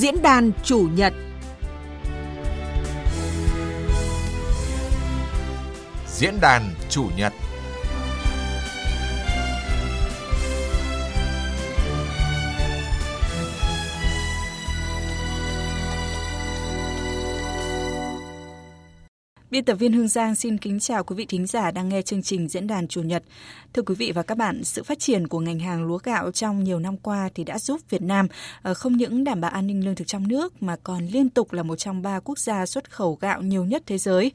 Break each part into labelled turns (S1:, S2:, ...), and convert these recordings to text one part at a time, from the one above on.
S1: Diễn đàn chủ nhật.
S2: Diễn đàn chủ nhật.
S1: Biên tập viên Hương Giang xin kính chào quý vị thính giả đang nghe chương trình Diễn đàn Chủ nhật. Thưa quý vị và các bạn, sự phát triển của ngành hàng lúa gạo trong nhiều năm qua thì đã giúp Việt Nam ờ, không những đảm bảo an ninh lương thực trong nước mà còn liên tục là một trong ba quốc gia xuất khẩu gạo nhiều nhất thế giới.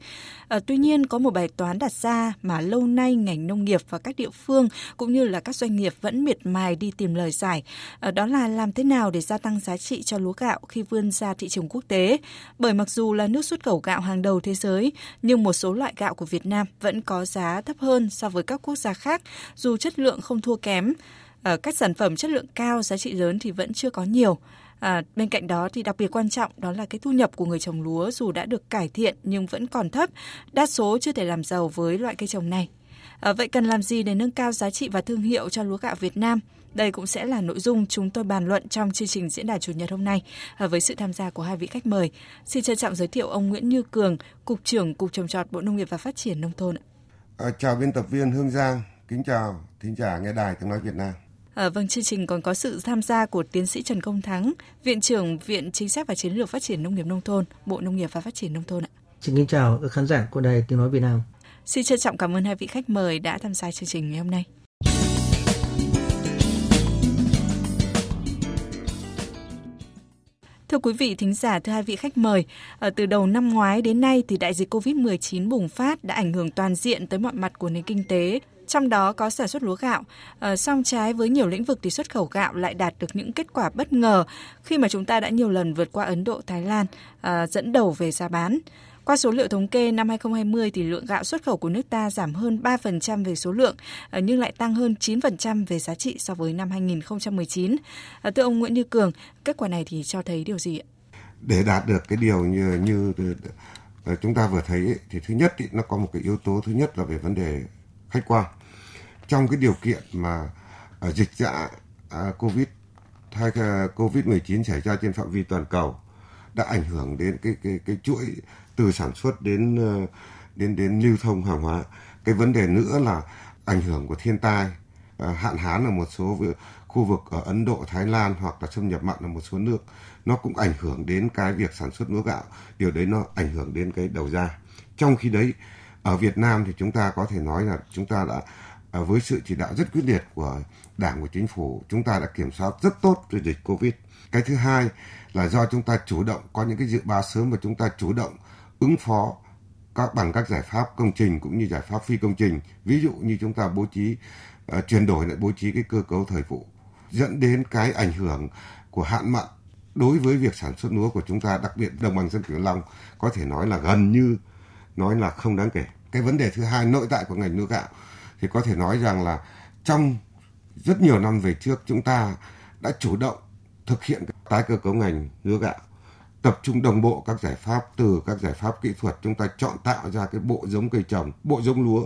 S1: Ờ, tuy nhiên, có một bài toán đặt ra mà lâu nay ngành nông nghiệp và các địa phương cũng như là các doanh nghiệp vẫn miệt mài đi tìm lời giải. Ờ, đó là làm thế nào để gia tăng giá trị cho lúa gạo khi vươn ra thị trường quốc tế. Bởi mặc dù là nước xuất khẩu gạo hàng đầu thế giới, nhưng một số loại gạo của Việt Nam vẫn có giá thấp hơn so với các quốc gia khác, dù chất lượng không thua kém. À, các sản phẩm chất lượng cao, giá trị lớn thì vẫn chưa có nhiều. À, bên cạnh đó thì đặc biệt quan trọng đó là cái thu nhập của người trồng lúa dù đã được cải thiện nhưng vẫn còn thấp, đa số chưa thể làm giàu với loại cây trồng này. À, vậy cần làm gì để nâng cao giá trị và thương hiệu cho lúa gạo Việt Nam? Đây cũng sẽ là nội dung chúng tôi bàn luận trong chương trình diễn đàn chủ nhật hôm nay à, với sự tham gia của hai vị khách mời. Xin trân trọng giới thiệu ông Nguyễn Như Cường, cục trưởng Cục trồng trọt Bộ Nông nghiệp và Phát triển nông thôn.
S3: À, chào biên tập viên Hương Giang, kính chào thính giả nghe đài tiếng nói Việt Nam.
S1: À, vâng, chương trình còn có sự tham gia của tiến sĩ Trần Công Thắng, Viện trưởng Viện Chính sách và Chiến lược Phát triển Nông nghiệp Nông thôn, Bộ Nông nghiệp và Phát triển Nông thôn ạ.
S4: Xin kính chào các khán giả của đài tiếng nói Việt Nam.
S1: Xin trân trọng cảm ơn hai vị khách mời đã tham gia chương trình ngày hôm nay. Thưa quý vị thính giả, thưa hai vị khách mời, ở từ đầu năm ngoái đến nay thì đại dịch Covid-19 bùng phát đã ảnh hưởng toàn diện tới mọi mặt của nền kinh tế, trong đó có sản xuất lúa gạo. À, song trái với nhiều lĩnh vực thì xuất khẩu gạo lại đạt được những kết quả bất ngờ khi mà chúng ta đã nhiều lần vượt qua Ấn Độ, Thái Lan, à, dẫn đầu về giá bán. Qua số liệu thống kê năm 2020 thì lượng gạo xuất khẩu của nước ta giảm hơn 3% về số lượng ờ, nhưng lại tăng hơn 9% về giá trị so với năm 2019. Ờ, thưa ông Nguyễn Như Cường, kết quả này thì cho thấy điều gì ạ?
S3: Để đạt được cái điều như như ờ, chúng ta vừa thấy thì thứ nhất thì nó có một cái yếu tố thứ nhất là về vấn đề khách quan. Trong cái điều kiện mà dịch dạ à, Covid hay Covid-19 xảy ra trên phạm vi toàn cầu đã ảnh hưởng đến cái cái cái chuỗi từ sản xuất đến ờ, đến đến lưu thông hàng hóa. Cái vấn đề nữa là ảnh hưởng của thiên tai, ờ, hạn hán ở một số khu vực ở Ấn Độ, Thái Lan hoặc là xâm nhập mặn ở một số nước nó cũng ảnh hưởng đến cái việc sản xuất lúa gạo. Điều đấy nó ảnh hưởng đến cái đầu ra. Trong khi đấy ở Việt Nam thì chúng ta có thể nói là chúng ta đã ờ, với sự chỉ đạo rất quyết liệt của Đảng của Chính phủ, chúng ta đã kiểm soát rất tốt về dịch Covid. Cái thứ hai là do chúng ta chủ động có những cái dự báo sớm và chúng ta chủ động ứng phó các bằng các giải pháp công trình cũng như giải pháp phi công trình. Ví dụ như chúng ta bố trí uh, chuyển đổi lại bố trí cái cơ cấu thời vụ dẫn đến cái ảnh hưởng của hạn mặn. Đối với việc sản xuất lúa của chúng ta đặc biệt đồng bằng sông cửu long có thể nói là gần như nói là không đáng kể. Cái vấn đề thứ hai nội tại của ngành lúa gạo thì có thể nói rằng là trong rất nhiều năm về trước chúng ta đã chủ động thực hiện tái cơ cấu ngành lúa gạo tập trung đồng bộ các giải pháp từ các giải pháp kỹ thuật. Chúng ta chọn tạo ra cái bộ giống cây trồng, bộ giống lúa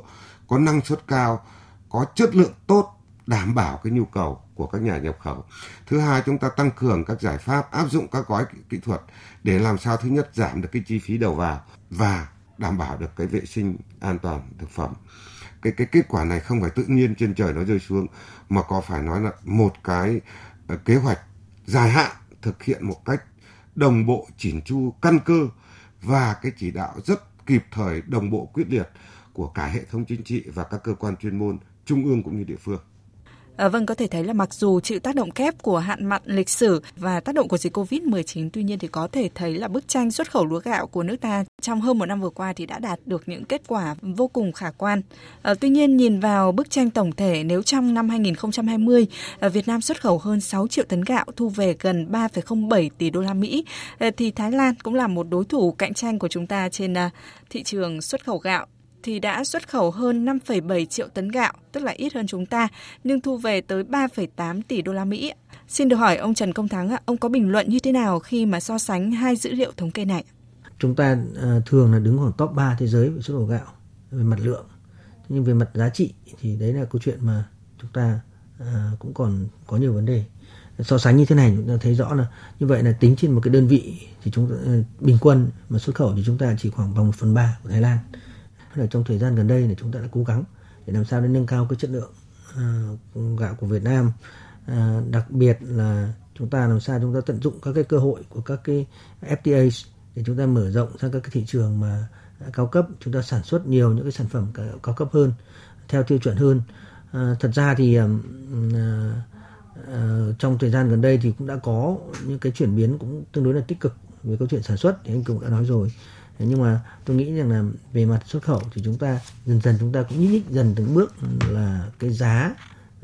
S3: có năng suất cao, có chất lượng tốt, đảm bảo cái nhu cầu của các nhà nhập khẩu. Thứ hai, chúng ta tăng cường các giải pháp, áp dụng các gói kỹ thuật để làm sao thứ nhất giảm được cái chi phí đầu vào và đảm bảo được cái vệ sinh an toàn thực phẩm. Cái cái kết quả này không phải tự nhiên trên trời nó rơi xuống, mà có phải nói là một cái ờ, kế hoạch dài hạn thực hiện một cách đồng bộ chỉn chu căn cơ và cái chỉ đạo rất kịp thời, đồng bộ, quyết liệt của cả hệ thống chính trị và các cơ quan chuyên môn trung ương cũng như địa phương.
S1: À, vâng, có thể thấy là mặc dù chịu tác động kép của hạn mặn lịch sử và tác động của dịch Covid-19, tuy nhiên thì có thể thấy là bức tranh xuất khẩu lúa gạo của nước ta trong hơn một năm vừa qua thì đã đạt được những kết quả vô cùng khả quan. À, tuy nhiên, nhìn vào bức tranh tổng thể, nếu trong năm 2020, à, ờ, Việt Nam xuất khẩu hơn 6 triệu tấn gạo, thu về gần 3,07 tỷ đô la Mỹ, à, thì Thái Lan cũng là một đối thủ cạnh tranh của chúng ta trên à, thị trường xuất khẩu gạo thì đã xuất khẩu hơn 5,7 triệu tấn gạo, tức là ít hơn chúng ta, nhưng thu về tới 3,8 tỷ đô la Mỹ. Xin được hỏi ông Trần Công Thắng, ông có bình luận như thế nào khi mà so sánh hai dữ liệu thống kê này?
S4: Chúng ta à, thường là đứng khoảng top 3 thế giới về xuất khẩu gạo về mặt lượng. Nhưng về mặt giá trị thì đấy là câu chuyện mà chúng ta à, cũng còn có nhiều vấn đề. so sánh như thế này chúng ta thấy rõ là như vậy là tính trên một cái đơn vị thì chúng ta, bình quân mà xuất khẩu thì chúng ta chỉ khoảng bằng một phần ba của Thái Lan. Là trong thời gian gần đây là chúng ta đã cố gắng để làm sao để nâng cao cái chất lượng uh, gạo của Việt Nam, uh, đặc biệt là chúng ta làm sao chúng ta tận dụng các cái cơ hội của các cái FTA để chúng ta mở rộng sang các cái thị trường mà cao cấp, chúng ta sản xuất nhiều những cái sản phẩm cao cấp hơn theo tiêu chuẩn hơn. Uh, thật ra thì uh, uh, trong thời gian gần đây thì cũng đã có những cái chuyển biến cũng tương đối là tích cực về câu chuyện sản xuất thì anh cũng đã nói rồi nhưng mà tôi nghĩ rằng là về mặt xuất khẩu thì chúng ta dần dần chúng ta cũng nhích nhích dần từng bước là cái giá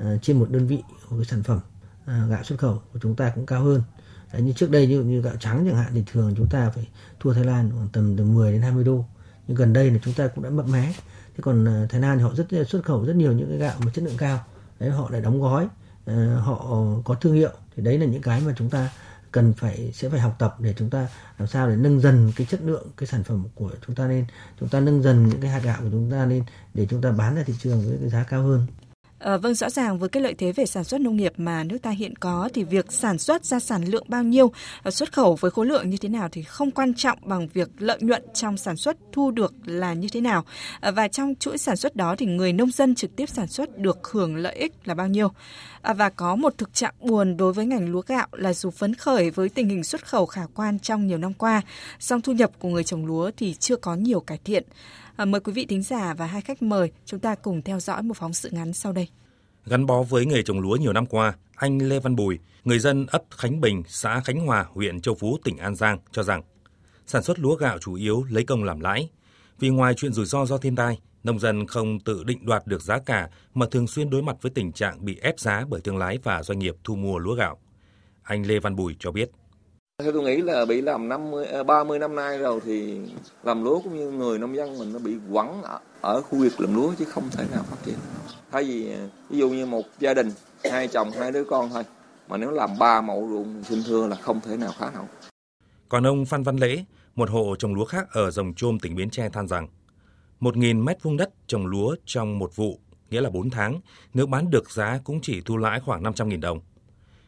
S4: uh, trên một đơn vị của cái sản phẩm uh, gạo xuất khẩu của chúng ta cũng cao hơn. Đấy, như trước đây như như gạo trắng chẳng hạn thì thường chúng ta phải thua Thái Lan khoảng tầm từ 10 đến 20 đô. Nhưng gần đây là chúng ta cũng đã mập mé. Thế còn à, Thái Lan thì họ rất xuất khẩu rất nhiều những cái gạo mà chất lượng cao. Đấy họ lại đóng gói uh, họ có thương hiệu. Thì đấy là những cái mà chúng ta cần phải, sẽ phải học tập để chúng ta làm sao để nâng dần cái chất lượng cái sản phẩm của chúng ta lên. Chúng ta nâng dần những cái hạt gạo của chúng ta lên để chúng ta bán ra thị trường với cái giá cao hơn.
S1: À, vâng, rõ ràng với cái lợi thế về sản xuất nông nghiệp mà nước ta hiện có thì việc sản xuất ra sản lượng bao nhiêu, ờ, xuất khẩu với khối lượng như thế nào thì không quan trọng bằng việc lợi nhuận trong sản xuất thu được là như thế nào. À, và trong chuỗi sản xuất đó thì người nông dân trực tiếp sản xuất được hưởng lợi ích là bao nhiêu. À, và có một thực trạng buồn đối với ngành lúa gạo là dù phấn khởi với tình hình xuất khẩu khả quan trong nhiều năm qua, song thu nhập của người trồng lúa thì chưa có nhiều cải thiện. À, mời quý vị thính giả và hai khách mời chúng ta cùng theo dõi một phóng sự ngắn sau đây.
S5: Gắn bó với nghề trồng lúa nhiều năm qua, anh Lê Văn Bùi, người dân ấp Khánh Bình, xã Khánh Hòa, huyện Châu Phú, tỉnh An Giang cho rằng sản xuất lúa gạo chủ yếu lấy công làm lãi. Vì ngoài chuyện rủi ro do thiên tai, nông dân không tự định đoạt được giá cả mà thường xuyên đối mặt với tình trạng bị ép giá bởi thương lái và doanh nghiệp thu mua lúa gạo. Anh Lê Văn Bùi cho biết.
S6: Theo tôi nghĩ là bị làm 50, 30 à, năm nay rồi thì làm lúa cũng như người nông dân mình nó bị quẩn ở, ở khu vực làm lúa chứ không thể nào phát triển. Thay vì à, ví dụ như một gia đình hai chồng hai đứa con thôi mà nếu làm ba mẫu ruộng xin thưa là không thể nào khá nổi.
S5: Còn ông Phan Văn Lễ, một hộ trồng lúa khác ở Rồng Trôm tỉnh Bến Tre than rằng 1.000 mét vuông đất trồng lúa trong một vụ, nghĩa là 4 tháng, nếu bán được giá cũng chỉ thu lãi khoảng 500.000 đồng.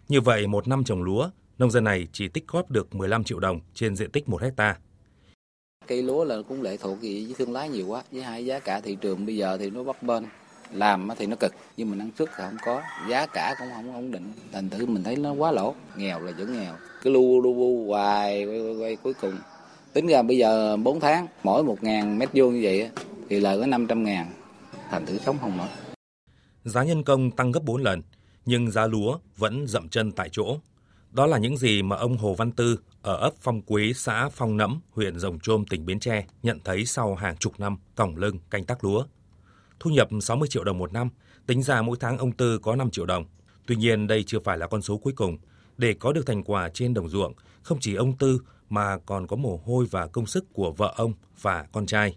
S5: Như vậy, một năm trồng lúa, nông dân này chỉ tích góp được 15 triệu đồng trên diện tích 1 hecta.
S7: Cây lúa là cũng lệ thuộc với thương lái nhiều quá, với hai giá cả thị trường bây giờ thì nó bấp bênh làm thì nó cực nhưng mà năng suất thì không có giá cả cũng không ổn định thành thử mình thấy nó quá lỗ nghèo là vẫn nghèo. Cứ lu lu bu hoài quay, quay, quay cuối cùng. Tính ra bây giờ 4 tháng mỗi một ngàn mét vuông như vậy thì lời có 500 ngàn thành thử sống không nổi.
S5: Giá nhân công tăng gấp 4 lần nhưng giá lúa vẫn dậm chân tại chỗ đó là những gì mà ông Hồ Văn Tư ở ấp Phong Quế, xã Phong Nẫm, huyện Rồng Trôm, tỉnh Bến Tre nhận thấy sau hàng chục năm còng lưng canh tác lúa thu nhập 60 triệu đồng một năm, tính ra mỗi tháng ông Tư có 5 triệu đồng. Tuy nhiên đây chưa phải là con số cuối cùng. Để có được thành quả trên đồng ruộng, không chỉ ông Tư mà còn có mồ hôi và công sức của vợ ông và con trai.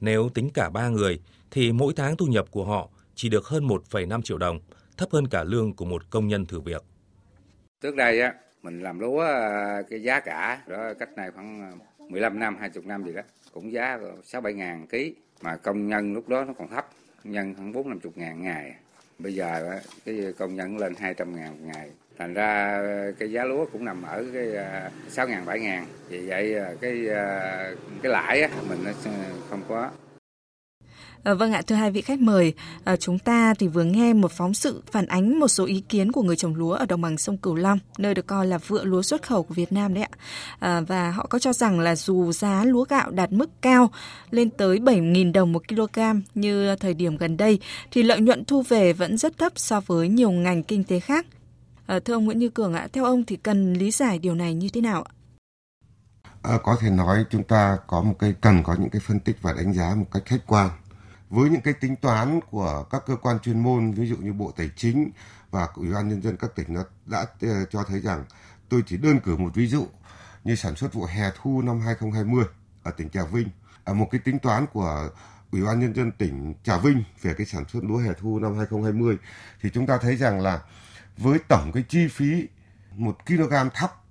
S5: Nếu tính cả ba người thì mỗi tháng thu nhập của họ chỉ được hơn 1,5 triệu đồng, thấp hơn cả lương của một công nhân thử việc.
S8: Trước đây á, mình làm lúa à, cái giá cả đó cách này khoảng à, 15 năm, 20 năm gì đó, cũng giá 6 7 ngàn ký. Mà công nhân lúc đó nó còn thấp công nhân khoảng bốn năm chục ngàn ngày. Bây giờ á, cái công nhân lên 200 ngàn một ngày. Thành ra à, cái giá lúa cũng nằm ở cái 6 ngàn 7 ngàn. Vì vậy cái cái lãi á, mình nó không có
S1: À, vâng ạ, thưa hai vị khách mời, à, chúng ta thì vừa nghe một phóng sự phản ánh một số ý kiến của người trồng lúa ở đồng bằng sông Cửu Long, nơi được coi là vựa lúa xuất khẩu của Việt Nam đấy ạ. À, và họ có cho rằng là dù giá lúa gạo đạt mức cao lên tới 7.000 đồng một kg như thời điểm gần đây, thì lợi nhuận thu về vẫn rất thấp so với nhiều ngành kinh tế khác. À, thưa ông Nguyễn Như Cường ạ, theo ông thì cần lý giải điều này như thế nào ạ?
S3: À, có thể nói chúng ta có một cái cần có những cái phân tích và đánh giá một cách khách quan với những cái tính toán của các cơ quan chuyên môn, ví dụ như bộ tài chính và ủy ban nhân dân các tỉnh nó đã ờ, cho thấy rằng tôi chỉ đơn cử một ví dụ như sản xuất vụ hè thu năm 2020 ở tỉnh Trà Vinh. Ở một cái tính toán của ủy ban nhân dân tỉnh Trà Vinh về cái sản xuất lúa hè thu năm 2020 thì chúng ta thấy rằng là với tổng cái chi phí một kg thóc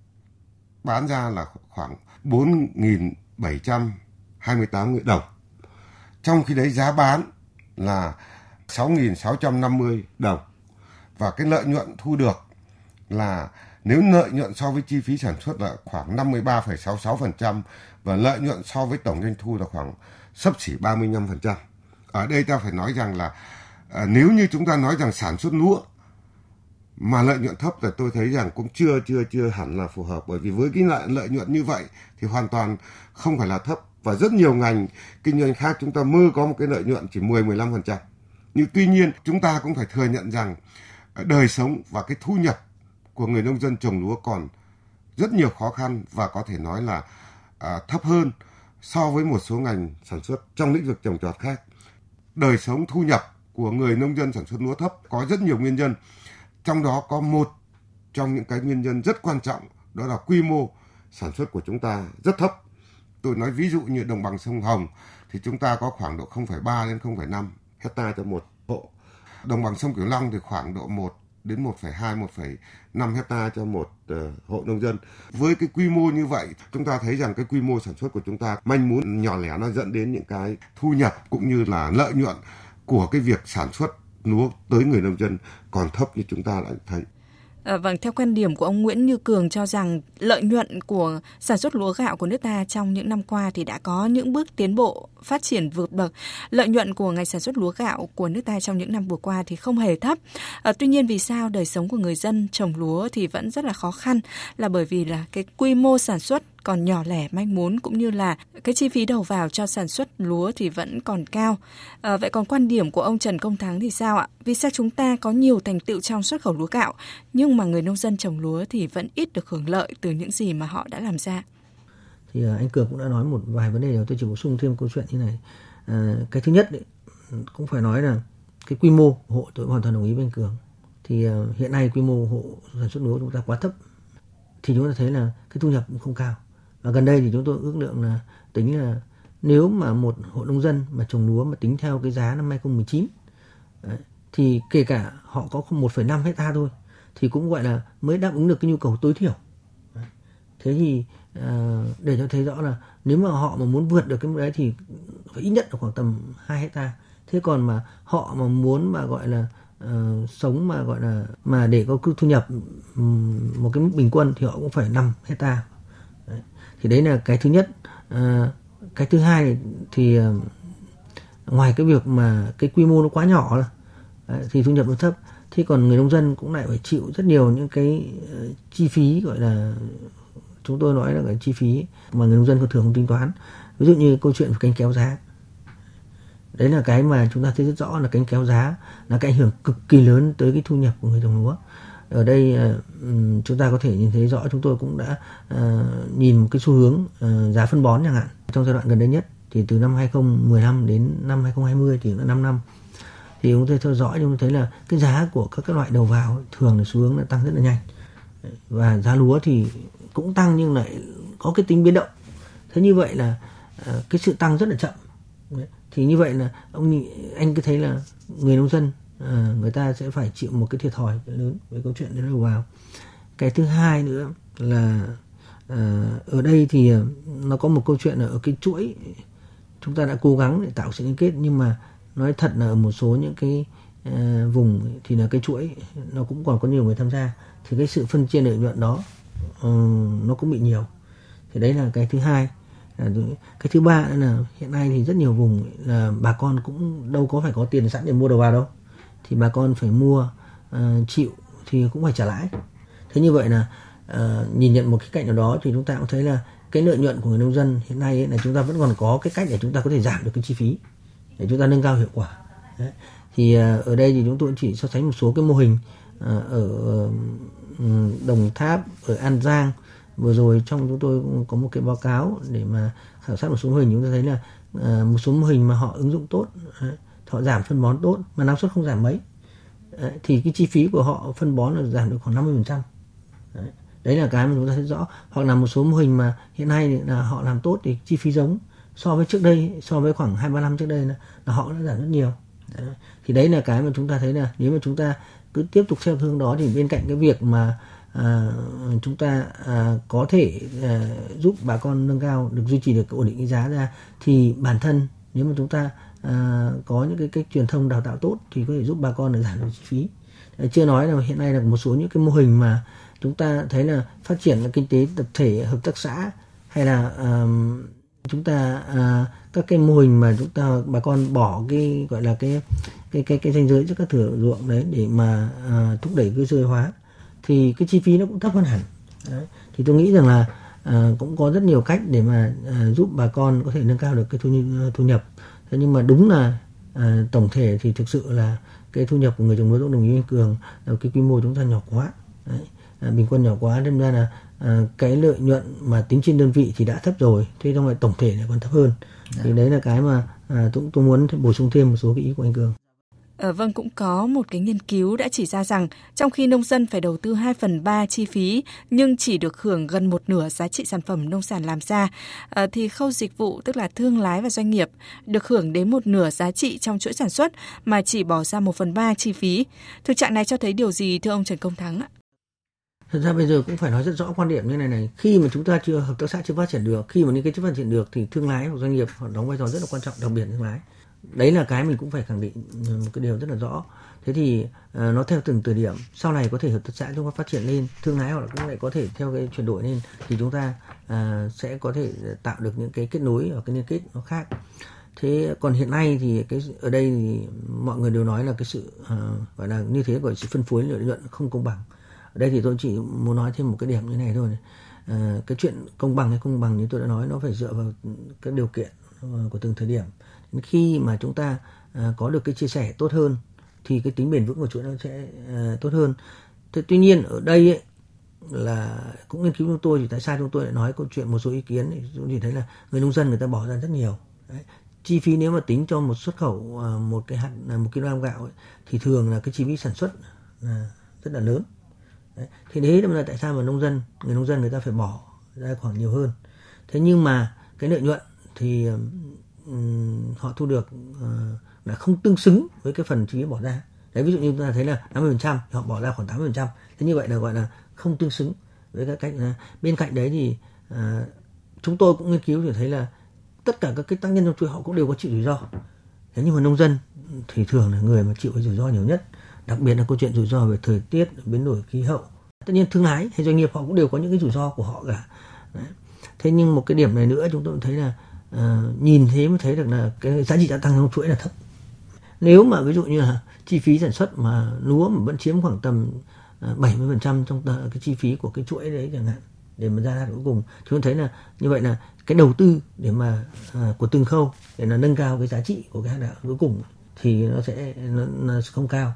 S3: bán ra là khoảng 4.728 đồng trong khi đấy giá bán là 6.650 đồng. Và cái lợi nhuận thu được là nếu lợi nhuận so với chi phí sản xuất là khoảng 53,66% và lợi nhuận so với tổng doanh thu là khoảng sấp xỉ 35%. Ở đây ta phải nói rằng là à, nếu như chúng ta nói rằng sản xuất lúa mà lợi nhuận thấp thì tôi thấy rằng cũng chưa chưa chưa hẳn là phù hợp. Bởi vì với cái lợi lợi nhuận như vậy thì hoàn toàn không phải là thấp và rất nhiều ngành kinh doanh khác chúng ta mơ có một cái lợi nhuận chỉ 10 15%. Nhưng tuy nhiên chúng ta cũng phải thừa nhận rằng ờ, đời sống và cái thu nhập của người nông dân trồng lúa còn rất nhiều khó khăn và có thể nói là à, thấp hơn so với một số ngành sản xuất trong lĩnh vực trồng trọt khác. Đời sống thu nhập của người nông dân sản xuất lúa thấp có rất nhiều nguyên nhân. Trong đó có một trong những cái nguyên nhân rất quan trọng đó là quy mô sản xuất của chúng ta rất thấp. Tôi nói ví dụ như đồng bằng sông Hồng thì chúng ta có khoảng độ 0,3 đến 0,5 hecta cho một hộ. Đồng bằng sông Cửu Long thì khoảng độ 1 đến 1,2 1,5 hecta cho một uh, hộ nông dân. Với cái quy mô như vậy, chúng ta thấy rằng cái quy mô sản xuất của chúng ta manh muốn nhỏ lẻ nó dẫn đến những cái thu nhập cũng như là lợi nhuận của cái việc sản xuất lúa tới người nông dân còn thấp như chúng ta đã thấy.
S1: À, vâng, theo quan điểm của ông Nguyễn Như Cường cho rằng lợi nhuận của sản xuất lúa gạo của nước ta trong những năm qua thì đã có những bước tiến bộ phát triển vượt bậc. Lợi nhuận của ngành sản xuất lúa gạo của nước ta trong những năm vừa qua thì không hề thấp. À, tuy nhiên vì sao đời sống của người dân trồng lúa thì vẫn rất là khó khăn là bởi vì là cái quy mô sản xuất còn nhỏ lẻ manh mún cũng như là cái chi phí đầu vào cho sản xuất lúa thì vẫn còn cao. À, vậy còn quan điểm của ông Trần Công Thắng thì sao ạ? Vì sao chúng ta có nhiều thành tựu trong xuất khẩu lúa gạo nhưng mà người nông dân trồng lúa thì vẫn ít được hưởng lợi từ những gì mà họ đã làm ra?
S4: Thì ờ, anh Cường cũng đã nói một vài vấn đề rồi tôi chỉ bổ sung thêm câu chuyện như này. À, cái thứ nhất đấy, cũng phải nói là cái quy mô hộ tôi hoàn toàn đồng ý với anh Cường. Thì uh, hiện nay quy mô hộ sản xuất lúa chúng ta quá thấp thì chúng ta thấy là cái thu nhập cũng không cao và gần đây thì chúng tôi ước lượng là tính là nếu mà một hộ nông dân mà trồng lúa mà tính theo cái giá năm 2019 đấy, thì kể cả họ có 1,5 hecta thôi thì cũng gọi là mới đáp ứng được cái nhu cầu tối thiểu. Đấy. Thế thì à, để cho thấy rõ là nếu mà họ mà muốn vượt được cái mức đấy thì phải ít nhất là khoảng tầm 2 hecta. Thế còn mà họ mà muốn mà gọi là uh, sống mà gọi là mà để có thu nhập um, một cái mức bình quân thì họ cũng phải 5 hecta. Thì đấy là cái thứ nhất. Uh, cái thứ hai thì uh, ngoài cái việc mà cái quy mô nó quá nhỏ là thì thu nhập nó thấp. Thì còn người nông dân cũng lại phải chịu rất nhiều những cái uh, chi phí gọi là chúng tôi nói là cái chi phí mà người nông dân thường không tính toán. Ví dụ như câu chuyện về cánh kéo giá. Đấy là cái mà chúng ta thấy rất rõ là cánh kéo giá là cái ảnh hưởng cực kỳ lớn tới cái thu nhập của người trồng lúa. Ở đây ờ, chúng ta có thể nhìn thấy rõ chúng tôi cũng đã ờ, nhìn một cái xu hướng ờ, giá phân bón chẳng hạn. Trong giai đoạn gần đây nhất thì từ năm 2015 đến năm 2020 thì là 5 năm. Thì chúng tôi theo dõi chúng tôi thấy là cái giá của các cái loại đầu vào thường là xu hướng là tăng rất là nhanh. Và giá lúa thì cũng tăng nhưng lại có cái tính biến động. Thế như vậy là ờ, cái sự tăng rất là chậm. Thì như vậy là ông anh cứ thấy là người nông dân ờ, người ta sẽ phải chịu một cái thiệt thòi lớn với câu chuyện đấy đầu vào cái thứ hai nữa là ờ, ở đây thì nó có một câu chuyện là ở cái chuỗi, chúng ta đã cố gắng để tạo sự liên kết nhưng mà nói thật là ở một số những cái vùng thì là cái chuỗi, nó cũng còn có nhiều người tham gia. Thì cái sự phân chia lợi nhuận đó uh, nó cũng bị nhiều. Thì đấy là cái thứ hai. Cái thứ ba là hiện nay thì rất nhiều vùng là bà con cũng đâu có phải có tiền sẵn để mua đầu vào đâu. Thì bà con phải mua uh, chịu thì cũng phải trả lãi. Thế như vậy là uh, nhìn nhận một cái cạnh nào đó thì chúng ta cũng thấy là cái lợi nhuận của người nông dân hiện nay ấy, là chúng ta vẫn còn có cái cách để chúng ta có thể giảm được cái chi phí để chúng ta nâng cao hiệu quả. Đấy. thì uh, ở đây thì chúng tôi chỉ so sánh một số cái mô hình. À, ở ừ, Đồng Tháp ở An Giang. Vừa rồi trong chúng tôi có một cái báo cáo để mà khảo sát một số mô hình. Chúng ta thấy là à, một số mô hình mà họ ứng dụng tốt à, họ giảm phân bón tốt mà năng suất không giảm mấy. Thì cái chi phí của họ phân bón là giảm được khoảng 50 phần trăm. Đấy là cái mà chúng ta thấy rõ. Hoặc là một số mô hình mà hiện nay là họ làm tốt thì chi phí giống. So với trước đây so với khoảng hai ba năm trước đây là, là họ đã giảm rất nhiều. Đấy. thì đấy là cái mà chúng ta thấy là nếu mà chúng ta cứ tiếp tục theo hướng đó thì bên cạnh cái việc mà à, chúng ta à, có thể à, giúp bà con nâng cao được duy trì được ổn định cái giá ra thì bản thân nếu mà chúng ta à, có những cái cách truyền thông đào tạo tốt thì có thể giúp bà con được giảm được chi phí. Chưa nói là hiện nay là một số những cái mô hình mà chúng ta thấy là phát triển là kinh tế tập thể hợp tác xã hay là à, chúng ta à, các cái mô hình mà chúng ta bà con bỏ cái gọi là cái cái cái cái ranh giới giữa các thửa ruộng đấy để mà à, thúc đẩy cái rơi hóa thì cái chi phí nó cũng thấp hơn hẳn đấy. thì tôi nghĩ rằng là à, cũng có rất nhiều cách để mà à, giúp bà con có thể nâng cao được cái thu, thu nhập thế nhưng mà đúng là à, tổng thể thì thực sự là cái thu nhập của người trồng lúa đồng ý cường là cái quy mô chúng ta nhỏ quá đấy. À, bình quân nhỏ quá nên ra là à, cái lợi nhuận mà tính trên đơn vị thì đã thấp rồi thế trong lại tổng thể lại còn thấp hơn thì đấy là cái mà à, tôi, tôi muốn bổ sung thêm một số cái ý của anh cường
S1: À, vâng, cũng có một cái nghiên cứu đã chỉ ra rằng trong khi nông dân phải đầu tư 2 phần 3 chi phí nhưng chỉ được hưởng gần một nửa giá trị sản phẩm nông sản làm ra, à, thì khâu dịch vụ tức là thương lái và doanh nghiệp được hưởng đến một nửa giá trị trong chuỗi sản xuất mà chỉ bỏ ra 1 phần 3 chi phí. Thực trạng này cho thấy điều gì thưa ông Trần Công Thắng ạ?
S4: Thật ra bây giờ cũng phải nói rất rõ quan điểm như này này. Khi mà chúng ta chưa hợp tác xã chưa phát triển được, khi mà những cái chưa phát triển được thì thương lái hoặc doanh nghiệp họ đóng vai trò rất là quan trọng, đặc biệt thương lái. Đấy là cái mình cũng phải khẳng định ừ, một cái điều rất là rõ. Thế thì uh, nó theo từng thời điểm. Sau này có thể hợp tác xã chúng ta phát triển lên thương lái hoặc là cũng lại có thể theo cái chuyển đổi lên thì chúng ta uh, sẽ có thể tạo được những cái kết nối và cái liên kết nó khác. Thế còn hiện nay thì cái ở đây thì mọi người đều nói là cái sự uh, gọi là như thế gọi sự phân phối lợi nhuận không công bằng ở đây thì tôi chỉ muốn nói thêm một cái điểm như này thôi. À, cái chuyện công bằng hay không bằng như tôi đã nói nó phải dựa vào các điều kiện ờ, của từng thời điểm. Khi mà chúng ta à, có được cái chia sẻ tốt hơn thì cái tính bền vững của chuỗi nó sẽ à, tốt hơn. Thế tuy nhiên ở đây ấy, là cũng nghiên cứu chúng tôi thì tại sao chúng tôi lại nói câu chuyện một số ý kiến thì chúng chỉ thấy là người nông dân người ta bỏ ra rất nhiều. Đấy. chi phí nếu mà tính cho một xuất khẩu một cái hạt một kg gạo ấy, thì thường là cái chi phí sản xuất là rất là lớn đấy. thì đấy là tại sao mà nông dân người nông dân người ta phải bỏ ra khoảng nhiều hơn. Thế nhưng mà cái lợi nhuận thì họ thu được uh, là không tương xứng với cái phần chi phí bỏ ra. Đấy ví dụ như chúng ta thấy là 50% thì họ bỏ ra khoảng 80% thế như vậy là gọi là không tương xứng với các cách uh, bên cạnh đấy thì uh, chúng tôi cũng nghiên cứu thì thấy là tất cả các cái tác nhân trong chuỗi họ cũng đều có chịu rủi ro. Thế nhưng mà nông dân thì thường là người mà chịu cái rủi ro nhiều nhất đặc biệt là câu chuyện rủi ro về thời tiết biến đổi khí hậu. Tất nhiên thương lái hay doanh nghiệp họ cũng đều có những cái rủi ro của họ cả. Đấy. thế nhưng một cái điểm này nữa chúng tôi thấy là uh, nhìn thế mới thấy được là cái giá trị gia tăng trong chuỗi là thấp. Nếu mà ví dụ như là chi phí sản xuất mà lúa mà vẫn chiếm khoảng tầm 70% ờ, trong cái chi phí của cái chuỗi đấy chẳng hạn để mà ra cuối cùng chúng thấy là như vậy là cái đầu tư để mà à, của từng khâu để là nâng cao cái giá trị của cái hạt gạo cuối cùng thì nó sẽ nó, nó không cao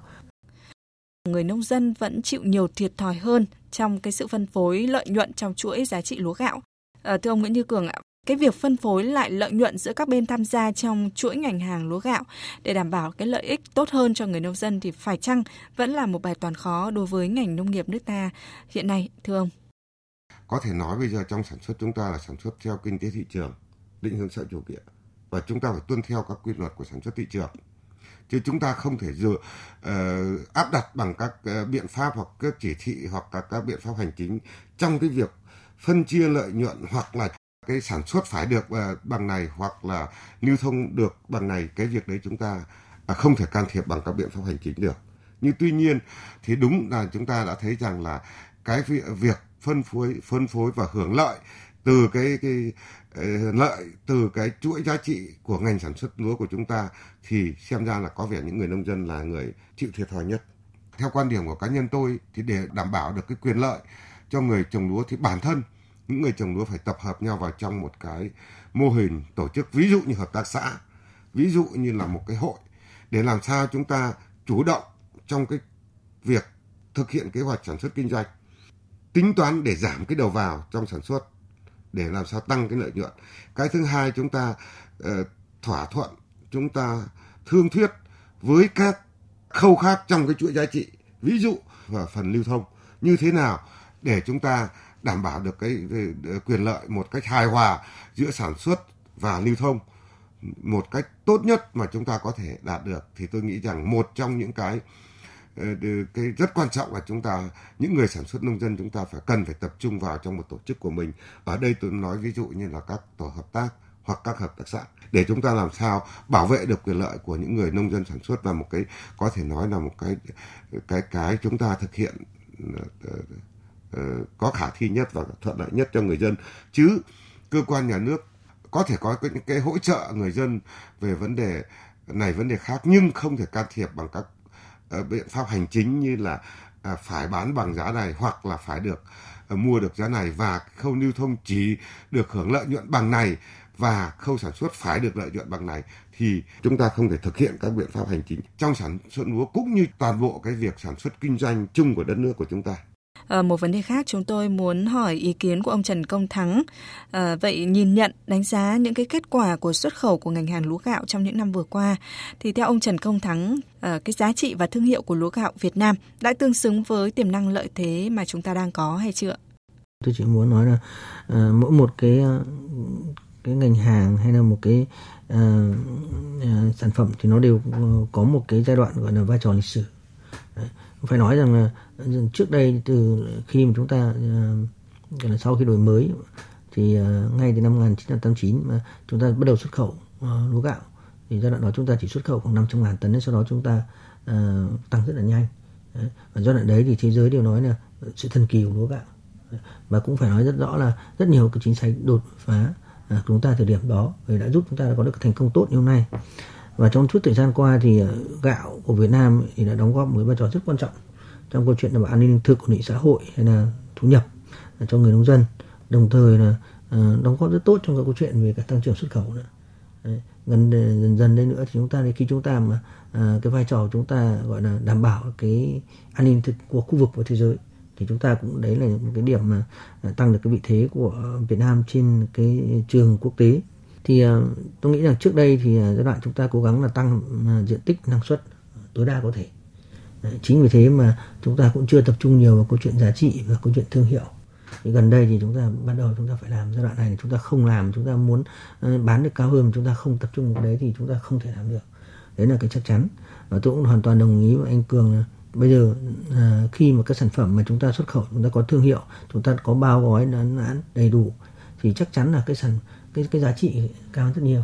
S1: người nông dân vẫn chịu nhiều thiệt thòi hơn trong cái sự phân phối lợi nhuận trong chuỗi giá trị lúa gạo. À, thưa ông Nguyễn Như Cường ạ, cái việc phân phối lại lợi nhuận giữa các bên tham gia trong chuỗi ngành hàng lúa gạo để đảm bảo cái lợi ích tốt hơn cho người nông dân thì phải chăng vẫn là một bài toán khó đối với ngành nông nghiệp nước ta hiện nay thưa ông?
S3: Có thể nói bây giờ trong sản xuất chúng ta là sản xuất theo kinh tế thị trường, định hướng xã chủ nghĩa và chúng ta phải tuân theo các quy luật của sản xuất thị trường chứ chúng ta không thể dựa uh, áp đặt bằng các uh, biện pháp hoặc các chỉ thị hoặc các, các biện pháp hành chính trong cái việc phân chia lợi nhuận hoặc là cái sản xuất phải được uh, bằng này hoặc là lưu thông được bằng này cái việc đấy chúng ta uh, không thể can thiệp bằng các biện pháp hành chính được. Nhưng tuy nhiên thì đúng là chúng ta đã thấy rằng là cái việc phân phối phân phối và hưởng lợi từ cái cái Ờ, lợi từ cái chuỗi giá trị của ngành sản xuất lúa của chúng ta thì xem ra là có vẻ những người nông dân là người chịu thiệt thòi nhất. Theo quan điểm của cá nhân tôi thì để đảm bảo được cái quyền lợi cho người trồng lúa thì bản thân những người trồng lúa phải tập hợp nhau vào trong một cái mô hình tổ chức ví dụ như hợp tác xã, ví dụ như là một cái hội để làm sao chúng ta chủ động trong cái việc thực hiện kế hoạch sản xuất kinh doanh tính toán để giảm cái đầu vào trong sản xuất để làm sao tăng cái lợi nhuận. Cái thứ hai chúng ta uh, thỏa thuận chúng ta thương thuyết với các khâu khác trong cái chuỗi giá trị ví dụ và phần lưu thông. Như thế nào để chúng ta đảm bảo được cái, cái, cái quyền lợi một cách hài hòa giữa sản xuất và lưu thông một cách tốt nhất mà chúng ta có thể đạt được? Thì tôi nghĩ rằng một trong những cái Ờ, cái rất quan trọng là chúng ta, những người sản xuất nông dân chúng ta phải cần phải tập trung vào trong một tổ chức của mình. Ở đây tôi nói ví dụ như là các tổ hợp tác hoặc các hợp tác xã để chúng ta làm sao bảo vệ được quyền lợi của những người nông dân sản xuất và một cái, có thể nói là một cái cái cái chúng ta thực hiện ờ, ờ, có khả thi nhất và thuận lợi nhất cho người dân. Chứ cơ quan nhà nước có thể có những cái hỗ trợ người dân về vấn đề này, vấn đề khác nhưng không thể can thiệp bằng các Ờ, biện pháp hành chính như là à, phải bán bằng giá này hoặc là phải được ờ, mua được giá này và khâu lưu thông chỉ được hưởng lợi nhuận bằng này và khâu sản xuất phải được lợi nhuận bằng này thì chúng ta không thể thực hiện các biện pháp hành chính trong sản xuất lúa cũng như toàn bộ cái việc sản xuất kinh doanh chung của đất nước của chúng ta.
S1: À, một vấn đề khác chúng tôi muốn hỏi ý kiến của ông Trần Công Thắng. À, vậy nhìn nhận, đánh giá những cái kết quả của xuất khẩu của ngành hàng lúa gạo trong những năm vừa qua, thì theo ông Trần Công Thắng, à, cái giá trị và thương hiệu của lúa gạo Việt Nam đã tương xứng với tiềm năng lợi thế mà chúng ta đang có hay chưa?
S4: Tôi chỉ muốn nói là mỗi một cái cái ngành hàng hay là một cái uh, uh, sản phẩm thì nó đều có một cái giai đoạn gọi là vai trò lịch sử. Phải nói rằng là trước đây từ khi mà chúng ta ờ, gọi là sau khi đổi mới thì ờ, ngay từ năm 1989 mà chúng ta bắt đầu xuất khẩu ờ, lúa gạo thì giai đoạn đó chúng ta chỉ xuất khẩu khoảng 500 ngàn tấn sau đó chúng ta uh, tăng rất là nhanh đấy. và giai đoạn đấy thì thế giới đều nói là sự thần kỳ của lúa gạo và cũng phải nói rất rõ là rất nhiều cái chính sách đột phá của chúng ta thời điểm đó đã giúp chúng ta có được thành công tốt như hôm nay và trong suốt thời gian qua thì ờ, gạo của Việt Nam thì đã đóng góp một vai trò rất quan trọng trong câu chuyện đảm bảo an ninh lương thực ổn định xã hội hay là thu nhập ờ, cho người nông dân đồng thời là ờ, đóng góp rất tốt trong cái câu chuyện về cả tăng trưởng xuất khẩu nữa Đấy. gần dần dần đây nữa thì chúng ta khi chúng ta mà à, cái vai trò của chúng ta gọi là đảm bảo cái an ninh thực của khu vực và thế giới thì chúng ta cũng đấy là một cái điểm mà tăng được cái vị thế của Việt Nam trên cái trường quốc tế thì tôi nghĩ rằng trước đây thì giai đoạn chúng ta cố gắng là tăng diện tích năng suất tối đa có thể chính vì thế mà chúng ta cũng chưa tập trung nhiều vào câu chuyện giá trị và câu chuyện thương hiệu thì gần đây thì chúng ta bắt đầu chúng ta phải làm giai đoạn này thì chúng ta không làm chúng ta muốn bán được cao hơn chúng ta không tập trung vào đấy thì chúng ta không thể làm được đấy là cái chắc chắn và tôi cũng hoàn toàn đồng ý với anh cường là bây giờ à, khi mà các sản phẩm mà chúng ta xuất khẩu chúng ta có thương hiệu chúng ta có bao gói nó đầy đủ thì chắc chắn là cái sản cái cái giá trị cao rất nhiều.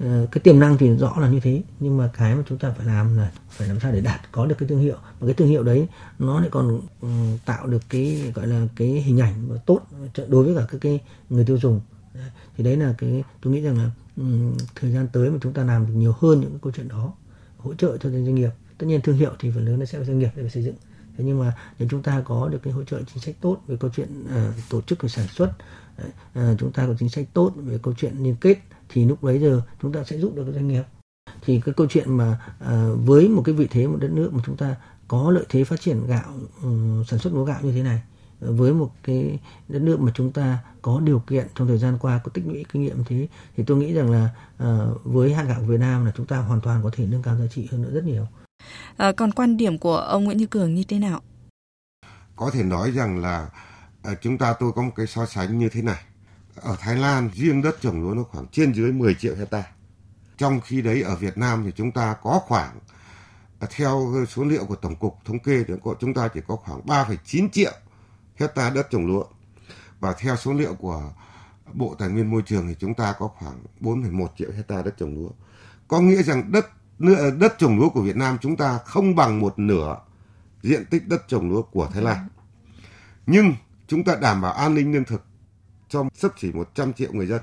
S4: Ờ, cái tiềm năng thì rõ là như thế nhưng mà cái mà chúng ta phải làm là phải làm sao để đạt có được cái thương hiệu. Và cái thương hiệu đấy nó lại còn ừ, tạo được cái gọi là cái hình ảnh tốt đối với cả cái, cái người tiêu dùng. Thì đấy là cái tôi nghĩ rằng là ừ, thời gian tới mà chúng ta làm được nhiều hơn những cái câu chuyện đó hỗ trợ cho doanh nghiệp. Tất nhiên thương hiệu thì phần lớn nó sẽ là doanh nghiệp để xây dựng. Thế nhưng mà nếu chúng ta có được cái hỗ trợ chính sách tốt về câu chuyện uh, tổ chức và sản xuất à, chúng ta có chính sách tốt về câu chuyện liên kết thì lúc bấy giờ chúng ta sẽ giúp được doanh nghiệp thì cái câu chuyện mà à, với một cái vị thế một đất nước mà chúng ta có lợi thế phát triển gạo um, sản xuất lúa gạo như thế này với một cái đất nước mà chúng ta có điều kiện trong thời gian qua có tích lũy kinh nghiệm thế thì tôi nghĩ rằng là uh, với hạt gạo Việt Nam là chúng ta hoàn toàn có thể nâng cao giá trị hơn nữa rất nhiều.
S1: À, còn quan điểm của ông Nguyễn Như Cường như thế nào?
S3: Có thể nói rằng là à, chúng ta tôi có một cái so sánh như thế này. Ở Thái Lan riêng đất trồng lúa nó khoảng trên dưới 10 triệu hecta. Trong khi đấy ở Việt Nam thì chúng ta có khoảng ờ, theo số liệu của Tổng cục Thống kê thì chúng ta chỉ có khoảng 3,9 triệu hecta đất trồng lúa. Và theo số liệu của Bộ Tài nguyên Môi trường thì chúng ta có khoảng 4,1 triệu hecta đất trồng lúa. Có nghĩa rằng đất đất trồng lúa của Việt Nam chúng ta không bằng một nửa diện tích đất trồng lúa của Thái Lan. Nhưng chúng ta đảm bảo an ninh lương thực cho sấp chỉ 100 triệu người dân.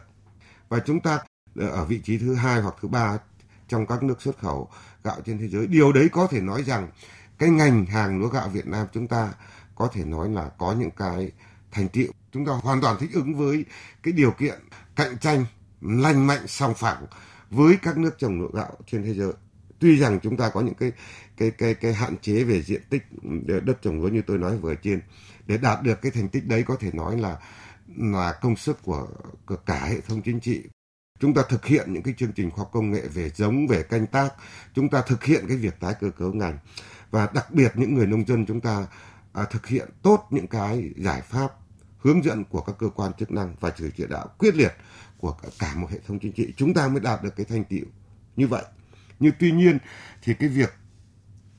S3: Và chúng ta ờ, ở vị trí thứ hai hoặc thứ ba trong các nước xuất khẩu gạo trên thế giới. Điều đấy có thể nói rằng cái ngành hàng lúa gạo Việt Nam chúng ta có thể nói là có những cái thành tiệu. Chúng ta hoàn toàn thích ứng với cái điều kiện cạnh tranh lành mạnh, song phẳng với các nước trồng lúa gạo trên thế giới. Tuy rằng chúng ta có những cái cái cái cái hạn chế về diện tích đất trồng lúa như tôi nói vừa trên. Để đạt được cái thành tích đấy có thể nói là là công sức của, của cả hệ thống chính trị. Chúng ta thực hiện những cái chương trình khoa học công nghệ về giống về canh tác. Chúng ta thực hiện cái việc tái cơ cấu ngành. Và đặc biệt những người nông dân chúng ta à, thực hiện tốt những cái giải pháp hướng dẫn của các cơ quan chức năng và sự chỉ đạo quyết liệt của cả, một hệ thống chính trị. Chúng ta mới đạt được cái thành tựu như vậy. Nhưng tuy nhiên thì cái việc